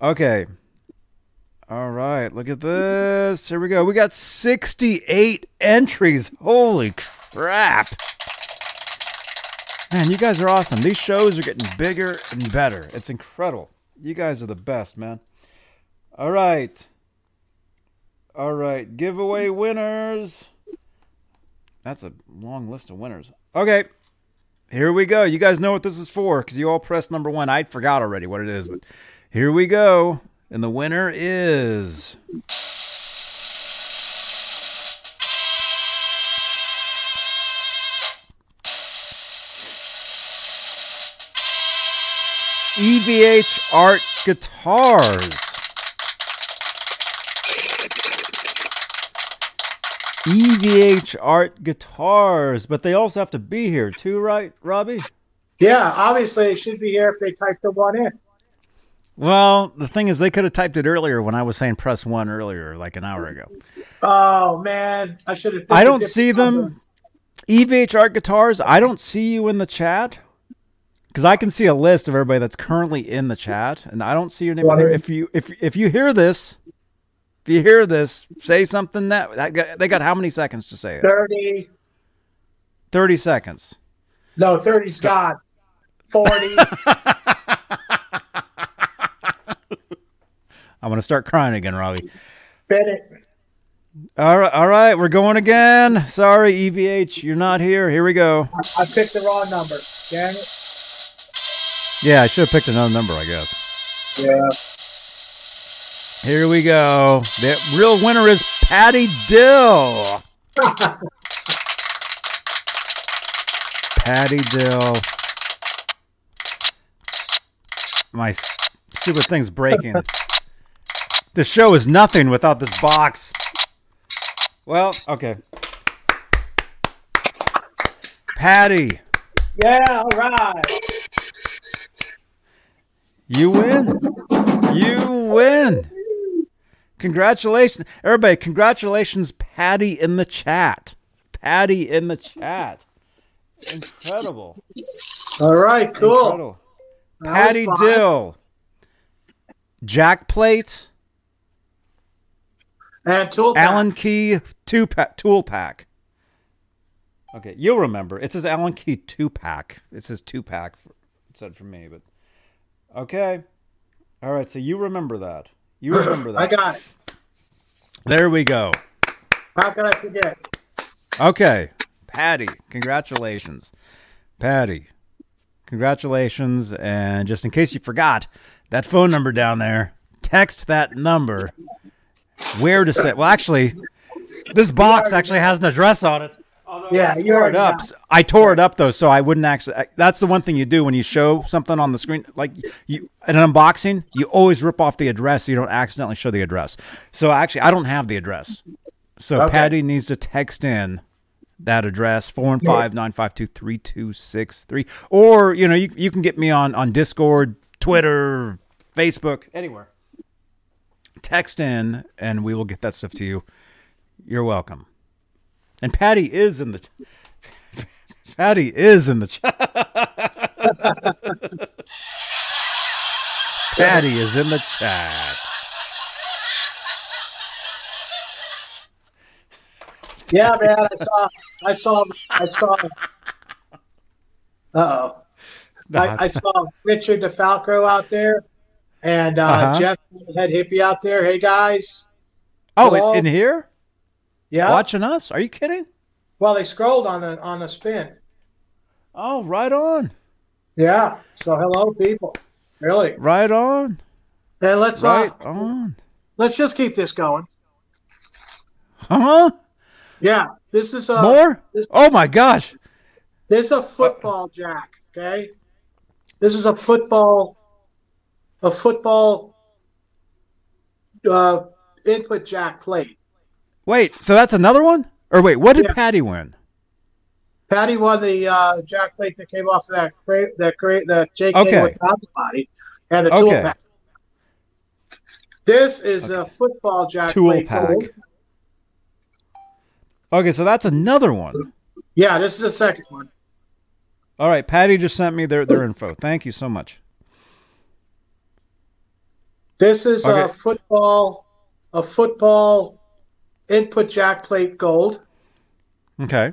Okay. All right, look at this. Here we go. We got 68 entries. Holy crap. Man, you guys are awesome. These shows are getting bigger and better. It's incredible. You guys are the best, man. All right. All right, giveaway winners. That's a long list of winners. Okay. Here we go. You guys know what this is for because you all pressed number one. I forgot already what it is, but here we go. And the winner is. EVH Art Guitars. EVH Art Guitars, but they also have to be here too, right, Robbie? Yeah, obviously it should be here if they typed the one in. Well, the thing is, they could have typed it earlier when I was saying press one earlier, like an hour ago. Oh man, I should have. I don't see number. them. EVH Art Guitars, I don't see you in the chat because I can see a list of everybody that's currently in the chat, and I don't see your name. there. If you if if you hear this, if you hear this, say something that, that got, they got how many seconds to say it? Thirty. Thirty seconds. No, 30's gone. Forty. <laughs> I'm gonna start crying again, Robbie. Bennett. All right, all right, we're going again. Sorry, EVH, you're not here. Here we go. I picked the wrong number. Damn it. Yeah, I should have picked another number, I guess. Yeah. Here we go. The real winner is Patty Dill. <laughs> Patty Dill. My stupid thing's breaking. <laughs> the show is nothing without this box. Well, okay. Patty, Yeah. All right. You win. You win. Congratulations. Everybody, congratulations, Patty in the chat. Patty in the chat. Incredible. All right. Cool. Incredible. Patty. Dill. Jack Plate. And tool. pack. Allen Key two pack, tool pack. Okay, you'll remember. It says Allen Key two pack. It says two pack. For, it said for me, but okay. All right, so you remember that. You remember <clears throat> that. I got it. There we go. How can I forget? Okay, Patty, congratulations, Patty, congratulations. And just in case you forgot, that phone number down there, text that number. Where to send? Well, actually, this box actually has an address on it. Although Yeah, I tore it up. got I tore it up though, so I wouldn't actually. I- That's the one thing you do when you show something on the screen, like you in an unboxing. You always rip off the address so you don't accidentally show the address. So actually, I don't have the address. So Okay. Patty needs to text in that address four one five nine five two three two six three, or you know you you can get me on on Discord, Twitter, Facebook, anywhere. Text in, and we will get that stuff to you. You're welcome. And Patty is in the. Patty is in the chat. Patty is in the chat. Yeah, man. I saw. I saw. I saw. Uh oh. I, I saw Richard DeFalco out there, and uh, Uh-huh. Jeff Head Hippie out there. Hey guys. oh, Hello? in here, Yeah. watching us? Are you kidding? Well, they scrolled on the on the spin. Oh, right on, Yeah. So hello, people. Really. right on, And let's right uh, on. let's just keep this going. Huh? Yeah. This is a More? this- Oh my gosh! This is a football jack, okay? This is a football, a football uh, input jack plate. Wait, so that's another one? Or wait, what did Yeah. Patty win? Patty won the uh, jack plate that came off of that crate, that crate, that JK Okay. without the body, and the tool Okay. pack. This is a football jack Tool plate. pack. Okay, so that's another one. Yeah, this is the second one. All right, Patty just sent me their their info. Thank you so much. This is a football, a football input jack plate gold, Okay,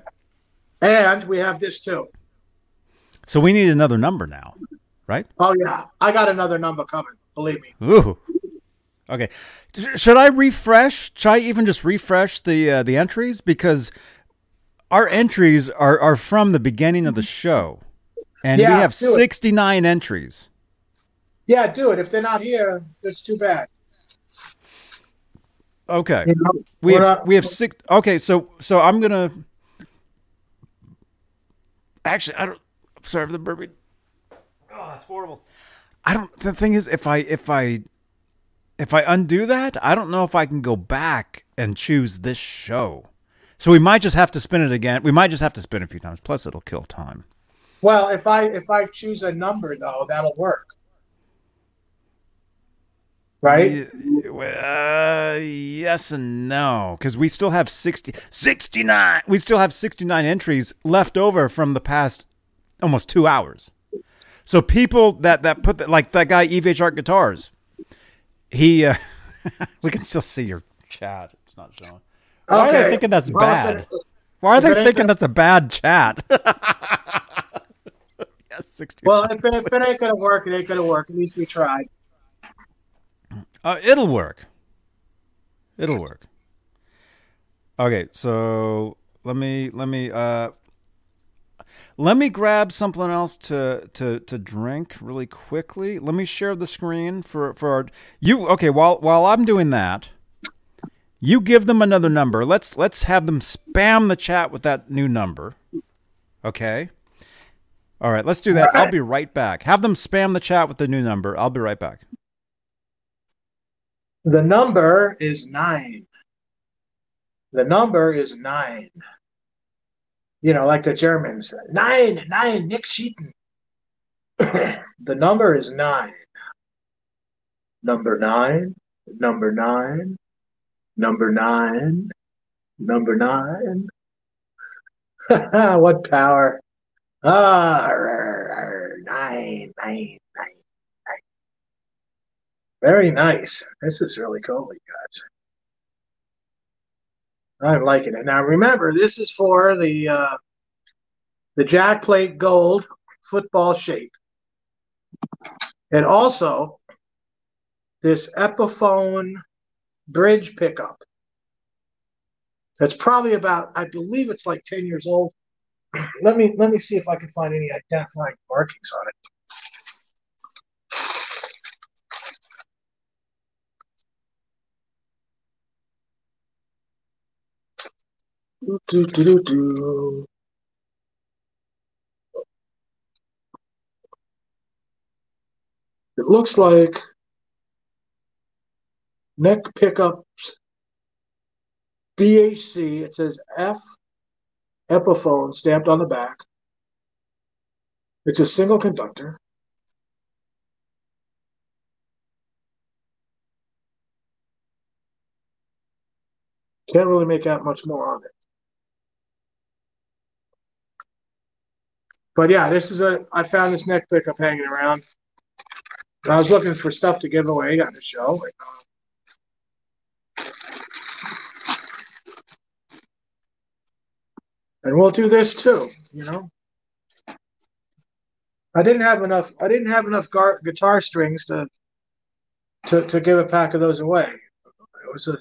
and we have this too. so we need another number now, right? Oh yeah, I got another number coming. Believe me. Ooh. Okay. Should I refresh? Should I even just refresh the uh, the entries because our entries are are from the beginning of the show, and we have sixty nine entries. Yeah, do it. If they're not here, it's too bad. Okay. You know, We have not- we have six. Okay, so so I'm gonna. Actually, I don't. I'm sorry for the burpee. Oh, that's horrible. I don't. The thing is, if I if I if I undo that, I don't know if I can go back and choose this show. So we might just have to spin it again. We might just have to spin it a few times. Plus, it'll kill time. Well, if I if I choose a number though, that'll work. Right? Uh, yes and no, because we still have 60, 69. We still have 69 entries left over from the past almost two hours. So people that, that put the, like that guy, EVH Art Guitars, he, uh, <laughs> we can still see your chat. It's not showing. Why are they thinking that's Well, bad? Why are they thinking that's a bad chat? <laughs> yes, 60. Well, if it, if it ain't gonna work, it ain't gonna work. At least we tried. Uh, it'll work. It'll work. Okay, so let me let me uh let me grab something else to to to drink really quickly. Let me share the screen for for our you okay, while while I'm doing that, you give them another number. Let's let's have them spam the chat with that new number. Okay? All right, let's do that. I'll be right back. Have them spam the chat with the new number. I'll be right back. The number is nine. The number is nine. You know, like the Germans. Nine, nine, Nick Sheaton. <clears throat> the number is nine. Number nine, number nine, number nine, number nine. <laughs> what power. Ah, nine, nine. Very nice. This is really cool, you guys. I'm liking it. Now remember, this is for the uh, the Jack Plate Gold football shape, and also this Epiphone bridge pickup. That's probably about, I believe it's like ten years old. <clears throat> Let me let me see if I can find any identifying markings on it. Do, do, do, do. It looks like neck pickups BHC. It says F Epiphone stamped on the back. It's a single conductor. Can't really make out much more on it. But yeah, this is a. I found this neck pickup hanging around. I was looking for stuff to give away on the show. And we'll do this too, you know. I didn't have enough. I didn't have enough gar- guitar strings to, to to give a pack of those away. It was a.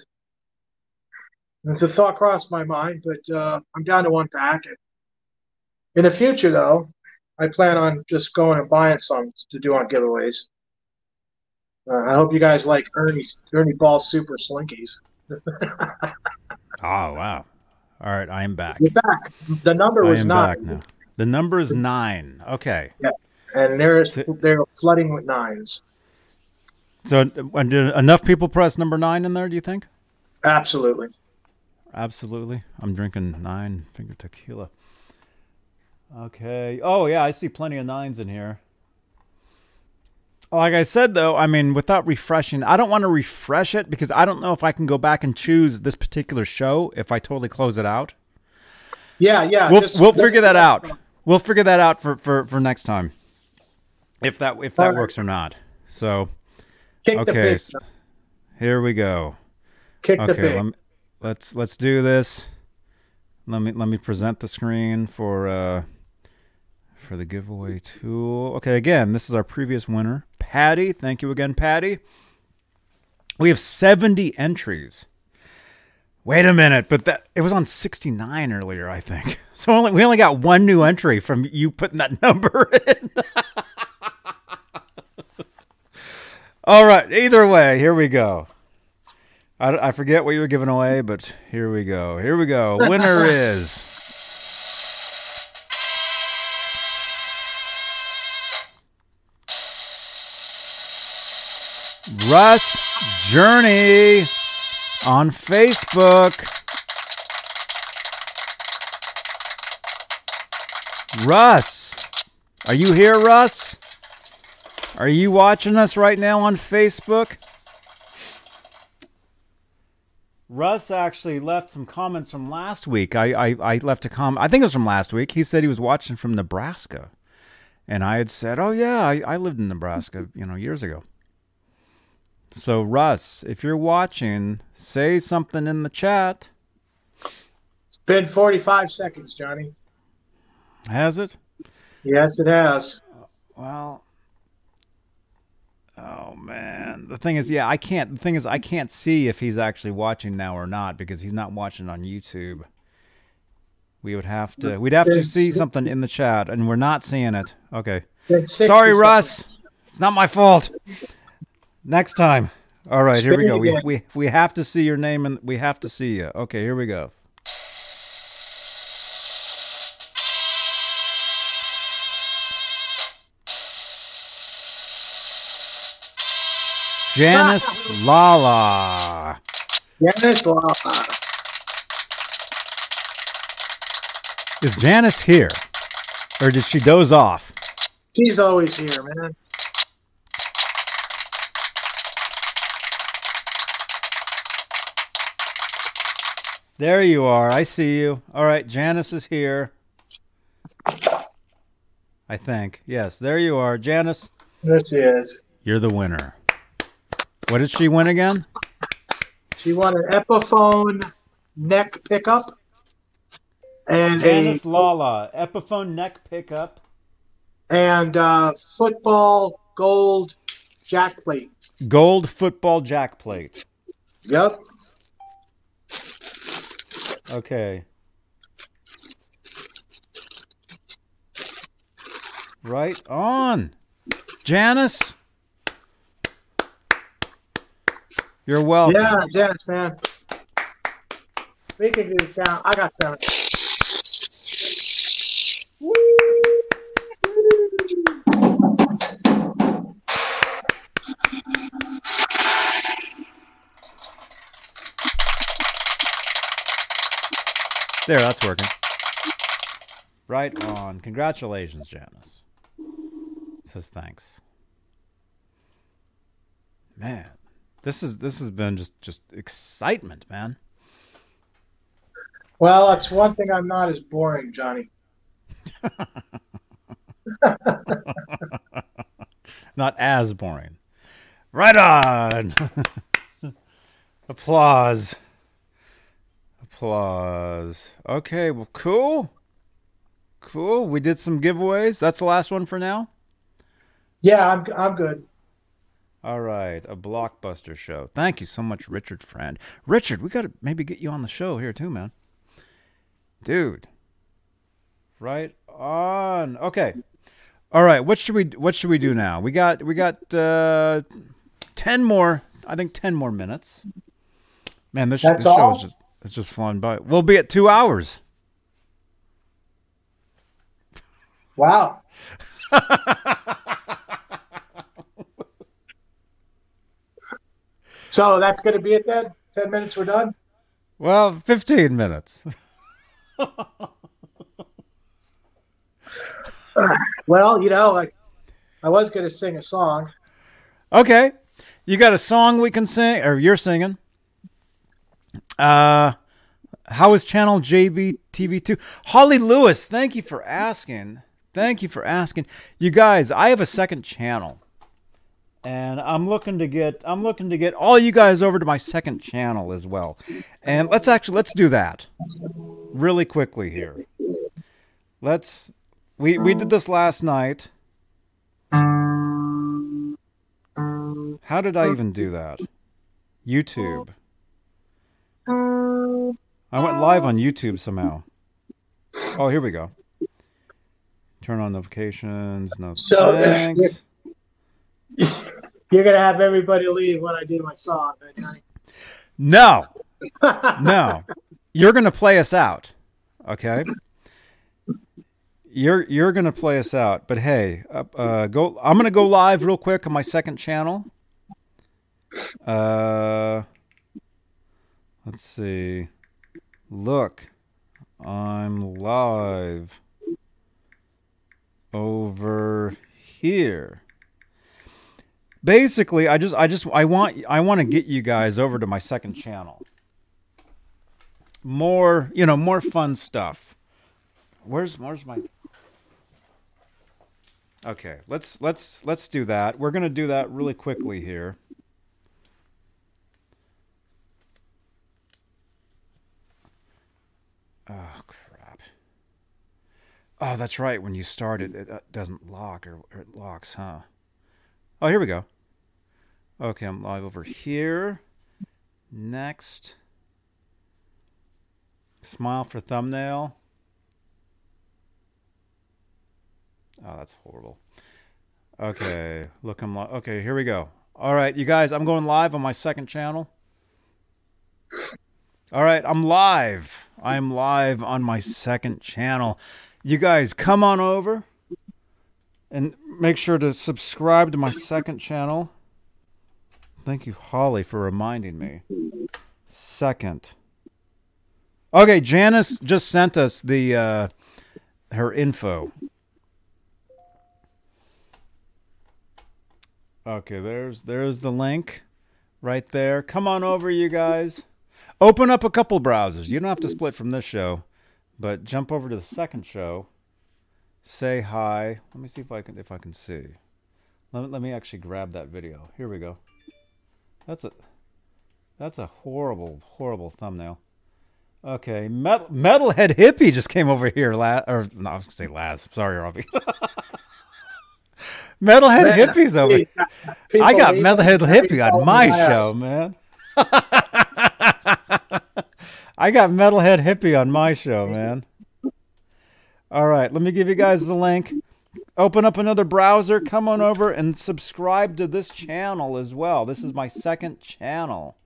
The thought crossed my mind, but uh, I'm down to one pack. And in the future, though, I plan on just going and buying some to do on giveaways. Uh, I hope you guys like Ernie's Ernie Ball Super Slinkies. <laughs> Oh wow! All right, I am back. You're back. The number I was nine, back now. The number is nine. Okay. Yeah, and there's they're flooding with nines. So, enough people press number nine in there? Do you think? Absolutely. Absolutely. I'm drinking nine finger tequila. Okay. Oh yeah, I see plenty of nines in here. Like I said though, I mean, without refreshing, I don't want to refresh it because I don't know if I can go back and choose this particular show if I totally close it out. Yeah, yeah. we'll just- we'll figure that out. We'll figure that out for for for next time. If that if that Alright. works or not. So Kick okay, so here we go. Kick the Okay, let me, let's let's do this. Let me let me present the screen for uh for the giveaway tool. Okay, again, this is our previous winner, Patty. Thank you again, Patty. We have 70 entries. Wait a minute, but that it was on 69 earlier, I think. <laughs> So only, we only got one new entry from you putting that <laughs> number in. <laughs> All right, either way, here we go. I, I forget what you were giving away, but here we go. Here we go. Winner is. Russ Journey on Facebook. Russ, are you here, Russ? Are you watching us right now on Facebook? Russ actually left some comments from last week. I, I, I left a comment. I think it was from last week. He said he was watching from Nebraska, and I had said, "Oh yeah, I, I lived in Nebraska, you know, years ago." So Russ, if you're watching, say something in the chat. It's been 45 seconds, Johnny. Has it? Yes, it has. Well, oh man, the thing is, yeah, I can't. The thing is, I can't see if he's actually watching now or not because he's not watching on YouTube. We would have to. We'd have to see something in the chat, and we're not seeing it. Okay, Been 60 sorry, seconds. Russ. It's not my fault. Next time. All right, here we go. We we we have to see your name, and we have to see you. Okay, here we go. Janice Lala. Janice Lala. Is Janice here? Or did she doze off? She's always here, man. There you are. I see you. All right, Janice is here. I think. Yes, there you are. Janice, There she is. you're the winner. What did she win again? She won an Epiphone neck pickup and Janice a Lala, Epiphone neck pickup. and uh, football gold jack plate. Gold football jack plate. Yep. Okay. Right on. Janice. You're welcome. Yeah, Janice, man. We can do sound. I got sound. There, that's working. Right on. Congratulations, Janice. Says thanks. Man, this is this has been just just excitement, man. Well, that's one thing I'm not as boring, Johnny. <laughs> Not as boring. Right on. <laughs> Applause. Applause. Okay, well, cool. Cool. We did some giveaways. That's the last one for now. Yeah, I'm I'm good. All right, a blockbuster show. Thank you so much, Richard Friend. Richard, we got to maybe get you on the show here too, man. Dude. Right on. Okay. All right, what should we what should we do now? We got we got uh 10 more, I think 10 more minutes. Man, this, That's this show all? is just it's just flying by. We'll be at 2 hours. Wow. <laughs> so that's going to be it then. Ten minutes, we're done. Well, 15 minutes. <laughs> Well, you know, like I was going to sing a song. Okay. You got a song we can sing or you're singing? Uh How is channel JBTV2? Holly Lewis, thank you for asking. Thank you for asking. You guys, I have a second channel. And I'm looking to get I'm looking to get all you guys over to my second channel as well. And let's actually let's do that really quickly here. Let's we we did this last night. How did I even do that? YouTube. I went live on YouTube somehow. Oh, here we go. Turn on notifications. No So, <laughs> thanks. You're gonna have everybody leave when I do my song, right, Johnny? No, <laughs> no. You're gonna play us out, okay? You're you're gonna play us out. But hey, uh, uh, go. I'm gonna go live real quick on my second channel. Uh, let's see. Look, I'm live over here. Basically, I just I just I want I want to get you guys over to my second channel. More, you know, more fun stuff. Where's where's my Okay, let's let's let's do that. We're going to do that really quickly here. Oh crap. Oh, that's right. When you start it, it uh, doesn't lock or, or it locks, huh? Oh, here we go. Okay, I'm live over here. Next. Smile for thumbnail. Oh, that's horrible. Okay, look, I'm li- okay. Here we go. All right, you guys, I'm going live on my second channel. All right, I'm live. I'm live on my second channel. You guys, come on over and make sure to subscribe to my second channel. Thank you, Holly, for reminding me. Second. Okay, Janice just sent us the uh, her info. Okay, there's there's the link right there. Come on over, you guys. Open up a couple browsers. You don't have to split from this show, but jump over to the second show. Say hi. Let me see if I can if I can see. Let, let me actually grab that video. Here we go. That's a that's a horrible horrible thumbnail. Okay, Metal, Metalhead Hippie just came over here. last, or no, I was gonna say Laz. Sorry, Robbie. <laughs> Metalhead Man, Hippie's over. here. I got Metalhead Hippie on my show, man. <laughs> I got Metalhead Hippie on my show, man. All right, let me give you guys the link. Open up another browser, come on over and subscribe to this channel as well. This is my second channel.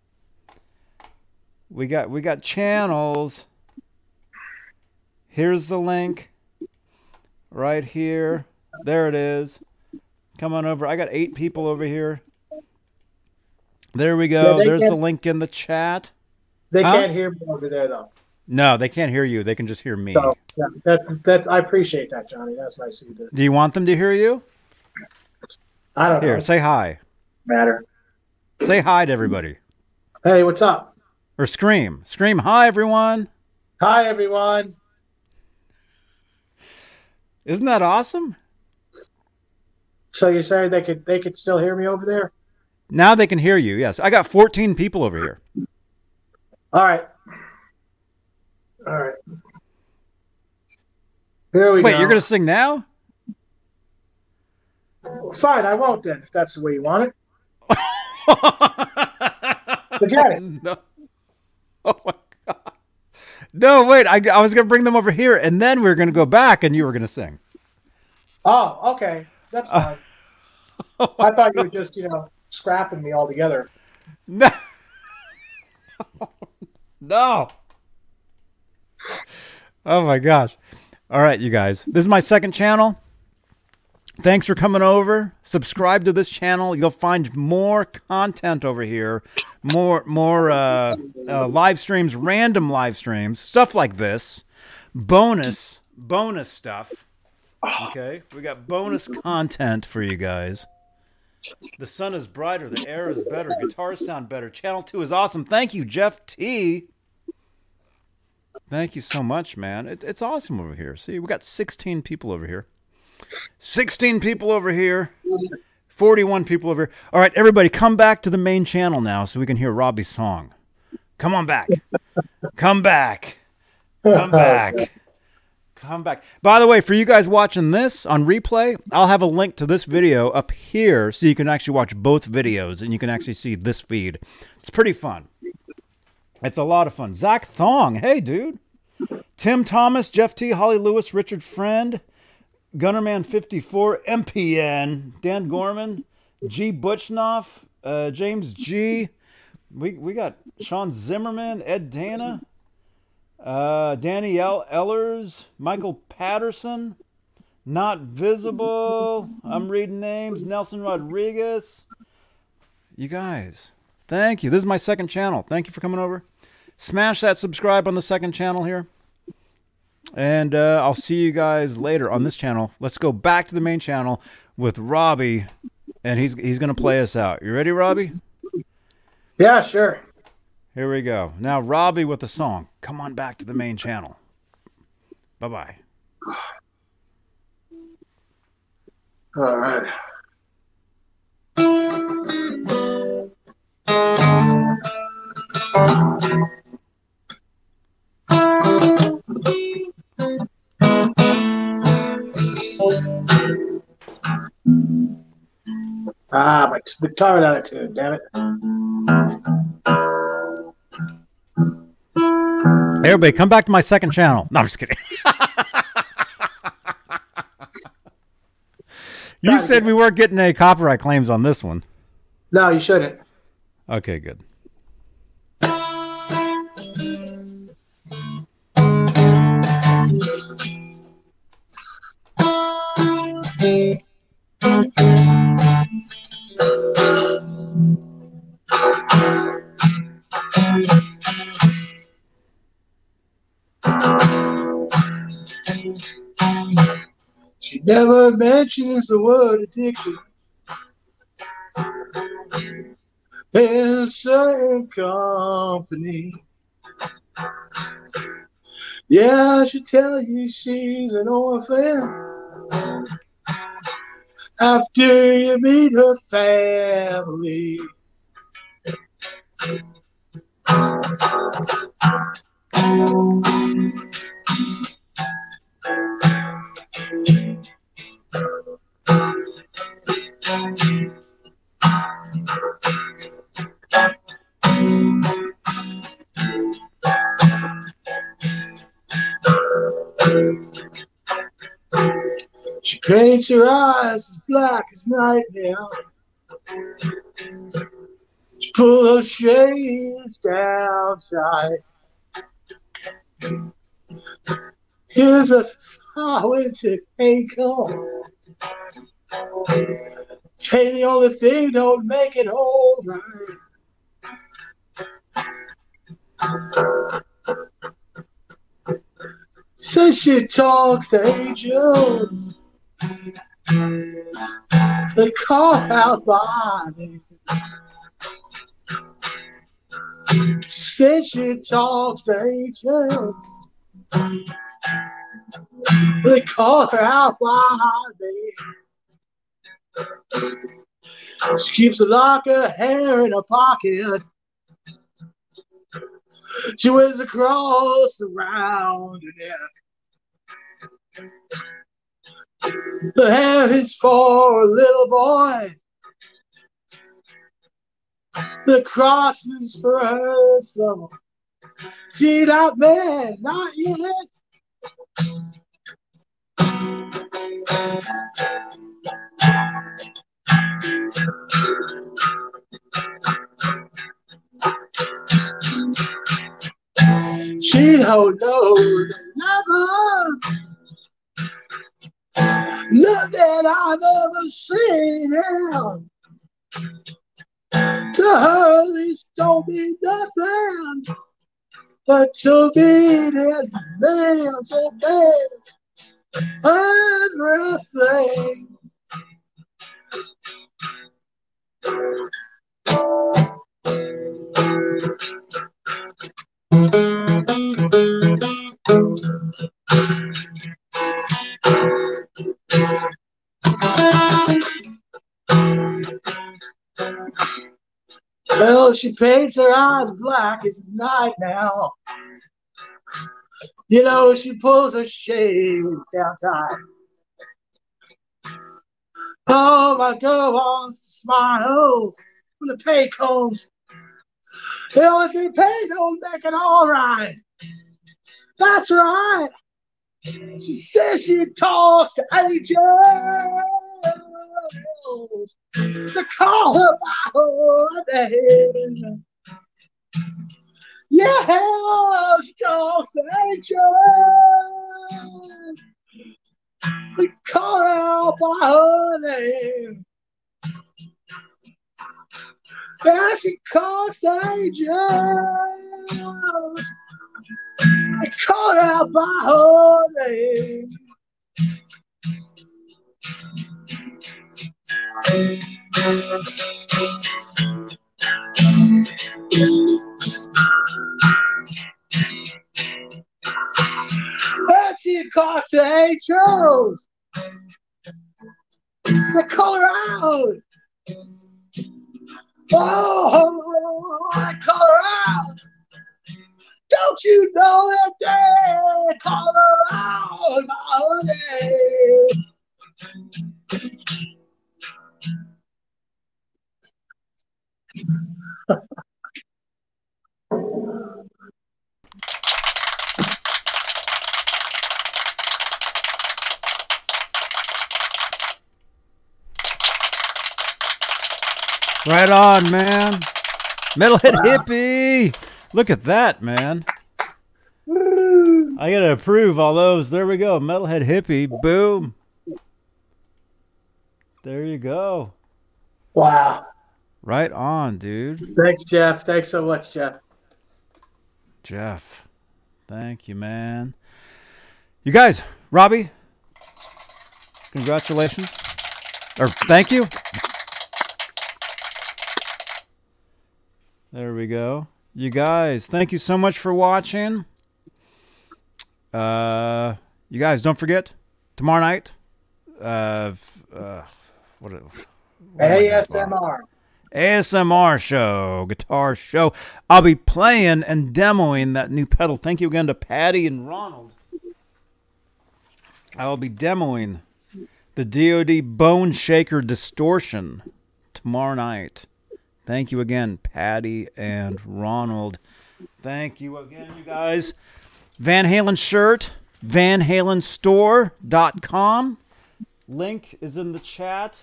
We got we got channels. Here's the link. Right here. There it is. Come on over. I got 8 people over here. There we go. There's the link in the chat. They Huh? can't hear me over there though. No, they can't hear you. They can just hear me. So yeah, that, that's I appreciate that, Johnny. That's nice of you to. Do you want them to hear you? I don't Here, know. say hi. Matter. Say hi to everybody. Hey, what's up? Or scream. Scream hi everyone. Hi, everyone. Isn't that awesome? So you're saying they could they could still hear me over there? Now they can hear you. Yes. I got 14 people over here. All right. All right. Here we Wait, go. you're going to sing now? Fine, I won't then, if that's the way you want it. <laughs> Forget it. No. Oh my god. No, wait. I, I was going to bring them over here and then we were going to go back and you were going to sing. Oh, okay. That's uh, fine. I thought you were just, you know, scrapping me altogether. <laughs> No. No. Oh my gosh. All right, you guys. This is my second channel. Thanks for coming over. Subscribe to this channel. You'll find more content over here. More more uh, uh, live streams, random live streams, stuff like this. Bonus bonus stuff. Okay? We got bonus content for you guys. The sun is brighter, the air is better, guitars sound better. Channel 2 is awesome. Thank you, Jeff T. Thank you so much, man. It, it's awesome over here. See, we got 16 people over here. 16 people over here. 41 people over here. All right, everybody, come back to the main channel now so we can hear Robbie's song. Come on back. Come back. Come back. Come back. By the way, for you guys watching this on replay, I'll have a link to this video up here so you can actually watch both videos and you can actually see this feed. It's pretty fun. It's a lot of fun. Zach Thong, hey dude. Tim Thomas, Jeff T, Holly Lewis, Richard Friend, Gunnerman 54, MPN, Dan Gorman, G Butchnoff, uh, James G. We we got Sean Zimmerman, Ed Dana, uh, Danny L. Ellers, Michael Patterson, Not Visible. I'm reading names. Nelson Rodriguez. You guys, thank you. This is my second channel. Thank you for coming over. Smash that subscribe on the second channel here. And uh, I'll see you guys later on this channel. Let's go back to the main channel with Robbie, and he's he's gonna play us out. You ready, Robbie? Yeah, sure. Here we go. Now Robbie with the song. Come on back to the main channel. Bye bye. All right. <laughs> Ah, my guitar out of tune, damn it. Everybody, come back to my second channel. No, I'm just kidding. <laughs> you said we weren't getting any copyright claims on this one. No, you shouldn't. Okay, good. She never mentions the word addiction. In certain company. Yeah, should tell you she's an orphan. After you meet her family. She paints her eyes as black as night now. She pulls her shades down tight. Here's a highway to come. Say the only thing don't make it all right. Says she talks to angels. They call out body. Says she talks to angels. They call her out body. She keeps a lock of hair in her pocket. She wears a cross around her neck. The hair is for a little boy. The cross is for her son. She not mad, not yet. She don't know never nothing I've ever seen. To her, this don't mean nothing, but to me, it it means everything. Thank. Well, she paints her eyes black. It's night now. You know, she pulls her shades down tight. Oh, my girl wants to smile oh, from the pay comes. You know, if you pay, don't make it all right. That's right. She says she talks to angels to call her by her name. Yeah, she talks to angels. We call her by her name. Yeah, she calls to angels. We call her out by her name. But she calls to angels. They call her out. Oh, they call her out. Don't you know that they call by her name? Right on, man. Metalhead hippie. Look at that, man. I gotta approve all those. There we go. Metalhead hippie. Boom. There you go. Wow. Right on, dude. Thanks, Jeff. Thanks so much, Jeff. Jeff. Thank you, man. You guys, Robbie, congratulations. Or thank you. There we go. You guys, thank you so much for watching. Uh, you guys, don't forget tomorrow night. Uh, uh what? what am I doing tomorrow? ASMR. ASMR show, guitar show. I'll be playing and demoing that new pedal. Thank you again to Patty and Ronald. I will be demoing the DoD Bone Shaker Distortion tomorrow night. Thank you again, Patty and Ronald. Thank you again, you guys. Van Halen shirt, vanhalenstore.com. Link is in the chat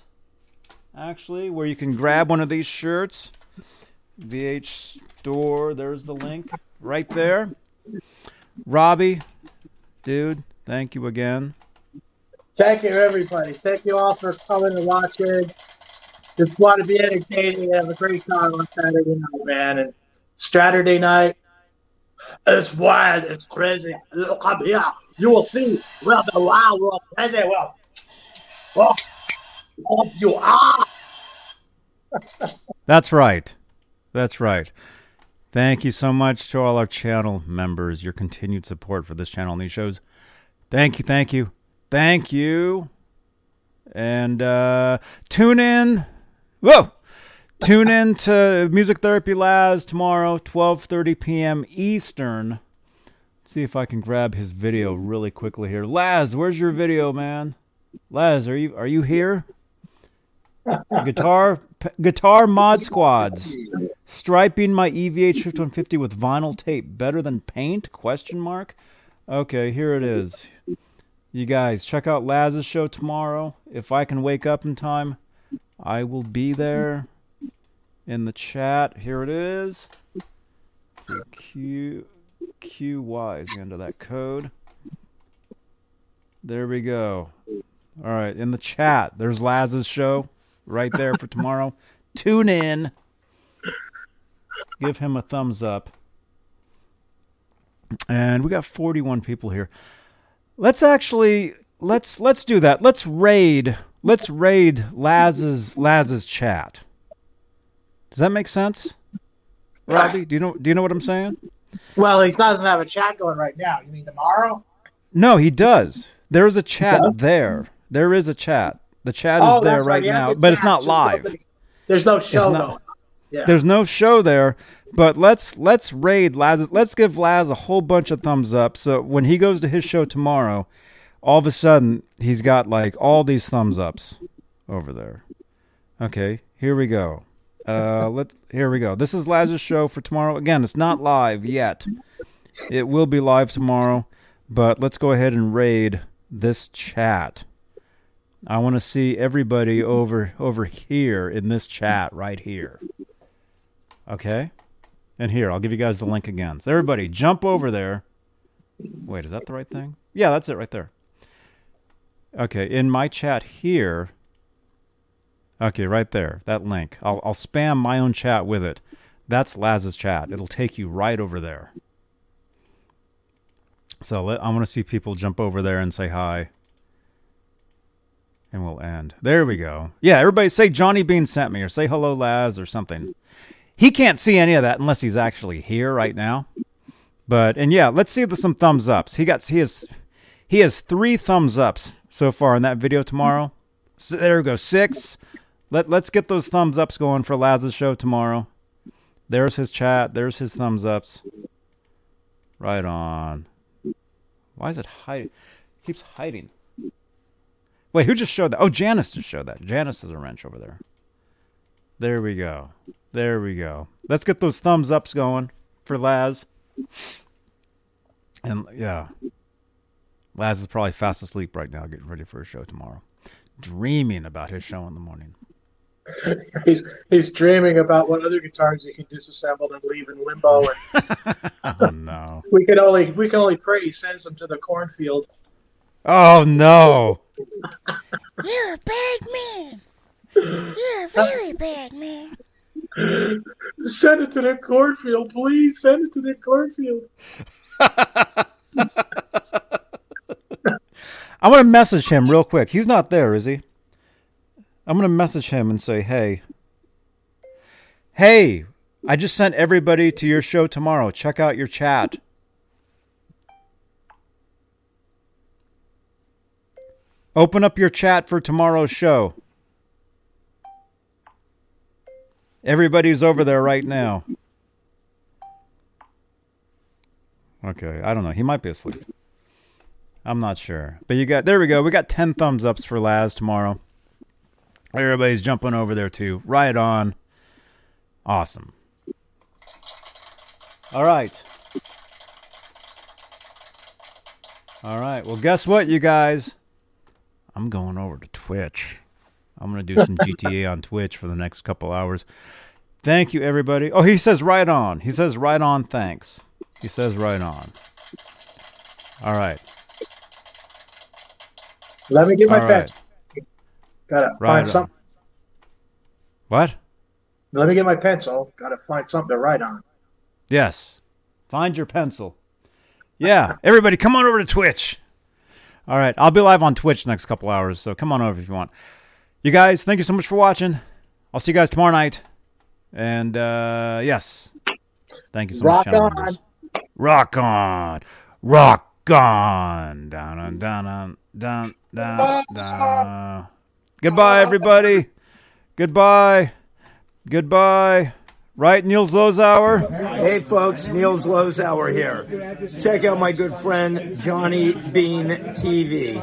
actually, where you can grab one of these shirts. VH store, there's the link right there. Robbie, dude, thank you again. Thank you, everybody. Thank you all for coming and watching. Just want to be entertaining and have a great time on Saturday night, man. And Saturday night, it's wild, it's crazy. Look here. You will see where the wild world crazy well. Oh, oh, you are. <laughs> That's right. That's right. Thank you so much to all our channel members, your continued support for this channel and these shows. Thank you, thank you, thank you. And uh, tune in. Whoa! Tune in to Music Therapy Laz tomorrow, 12:30 p.m. Eastern. See if I can grab his video really quickly here. Laz, where's your video, man? Laz, are you are you here? guitar p- guitar mod squads striping my EVH 5150 with vinyl tape better than paint question mark okay here it is you guys check out Laz's show tomorrow if I can wake up in time I will be there in the chat here it is so is the end of that code there we go all right in the chat there's Laz's show right there for tomorrow. <laughs> Tune in. Give him a thumbs up. And we got 41 people here. Let's actually let's let's do that. Let's raid let's raid Laz's Laz's chat. Does that make sense? Robbie, do you know do you know what I'm saying? Well, he doesn't have a chat going right now. You mean tomorrow? No, he does. There is a chat there. There is a chat. The chat is Oh, there that's right now, but it's not just live. nobody- There's no show not- going. Yeah. There's no show there, but let's let's raid Laz. Let's give Laz a whole bunch of thumbs up. So when he goes to his show tomorrow, all of a sudden he's got like all these thumbs ups over there. Okay, here we go. Uh, <laughs> let's here we go. This is Laz's show for tomorrow. Again, it's not live yet. It will be live tomorrow, but let's go ahead and raid this chat. I want to see everybody over over here in this chat right here. Okay? And here, I'll give you guys the link again. So everybody, jump over there. Wait, is that the right thing? Yeah, that's it right there. Okay, in my chat here. Okay, right there, that link. I'll I'll spam my own chat with it. That's Laz's chat. It'll take you right over there. So let, I want to see people jump over there and say hi. And we'll end. There we go. Yeah, everybody say Johnny Bean sent me or say hello, Laz, or something. He can't see any of that unless he's actually here right now. But and yeah, let's see the, some thumbs ups. He got he has he has three thumbs ups so far in that video tomorrow. So there we go, six. Let let's get those thumbs ups going for Laz's show tomorrow. There's his chat. There's his thumbs ups. Right on. Why is it hiding? It keeps hiding. Wait, who just showed that? Oh, Janice just showed that. Janice is a wrench over there. There we go. There we go. Let's get those thumbs ups going for Laz. And yeah, Laz is probably fast asleep right now, getting ready for his show tomorrow, dreaming about his show in the morning. <laughs> he's he's dreaming about what other guitars he can disassemble and leave in limbo. And <laughs> oh no! we can only we can only pray he sends them to the cornfield. Oh no! <laughs> You're a bad man. You're a very bad man. Send it to the cornfield, please. Send it to the cornfield. I'm gonna message him real quick. He's not there, is he? I'm gonna message him and say, "Hey, hey, I just sent everybody to your show tomorrow. Check out your chat." Open up your chat for tomorrow's show. Everybody's over there right now. Okay, I don't know. He might be asleep. I'm not sure. But you got there we go. We got 10 thumbs ups for Laz tomorrow. Everybody's jumping over there too. Right on. Awesome. All right. All right. Well, guess what, you guys? I'm going over to Twitch. I'm going to do some <laughs> GTA on Twitch for the next couple hours. Thank you, everybody. Oh, he says right on. He says right on, thanks. He says right on. All right. Let me get my All pen. Gotta Right find on. something. What? Let me get my pencil. Gotta find something to write on. Yes. Find your pencil. Yeah. <laughs> Everybody, come on over to Twitch. All right. I'll be live on Twitch next couple hours, so come on over if you want. You guys, thank you so much for watching. I'll see you guys tomorrow night. And uh yes. Thank you so Rock much. channel on. Rock on. Rock on. Down on down on down down down. Goodbye, everybody. Goodbye. Goodbye. Right, Niels Lozauer? Hey folks, Niels Lozauer here. Check out my good friend Johnny Bean TV.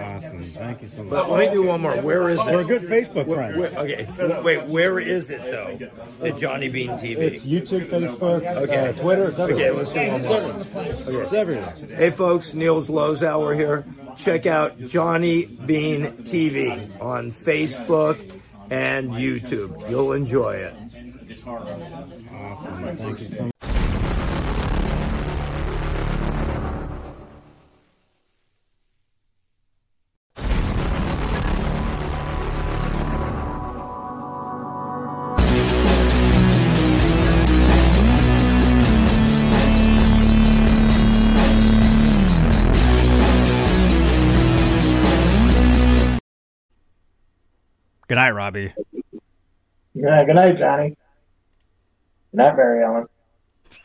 Awesome. Thank you so much. But let me do one more. Where is it? We're good Facebook Where- friends. where- okay, wait. Where is it though? The Johnny Bean TV. It's YouTube, Facebook, Okay. uh, Twitter. It's Okay, let's do one more. It's everywhere. Hey folks, Niels Lozauer here. Check out Johnny Bean TV on Facebook and YouTube. You'll enjoy it. Awesome. Thank you so much. Good night, Robbie. Yeah, good night, Johnny. Good night, Mary Ellen.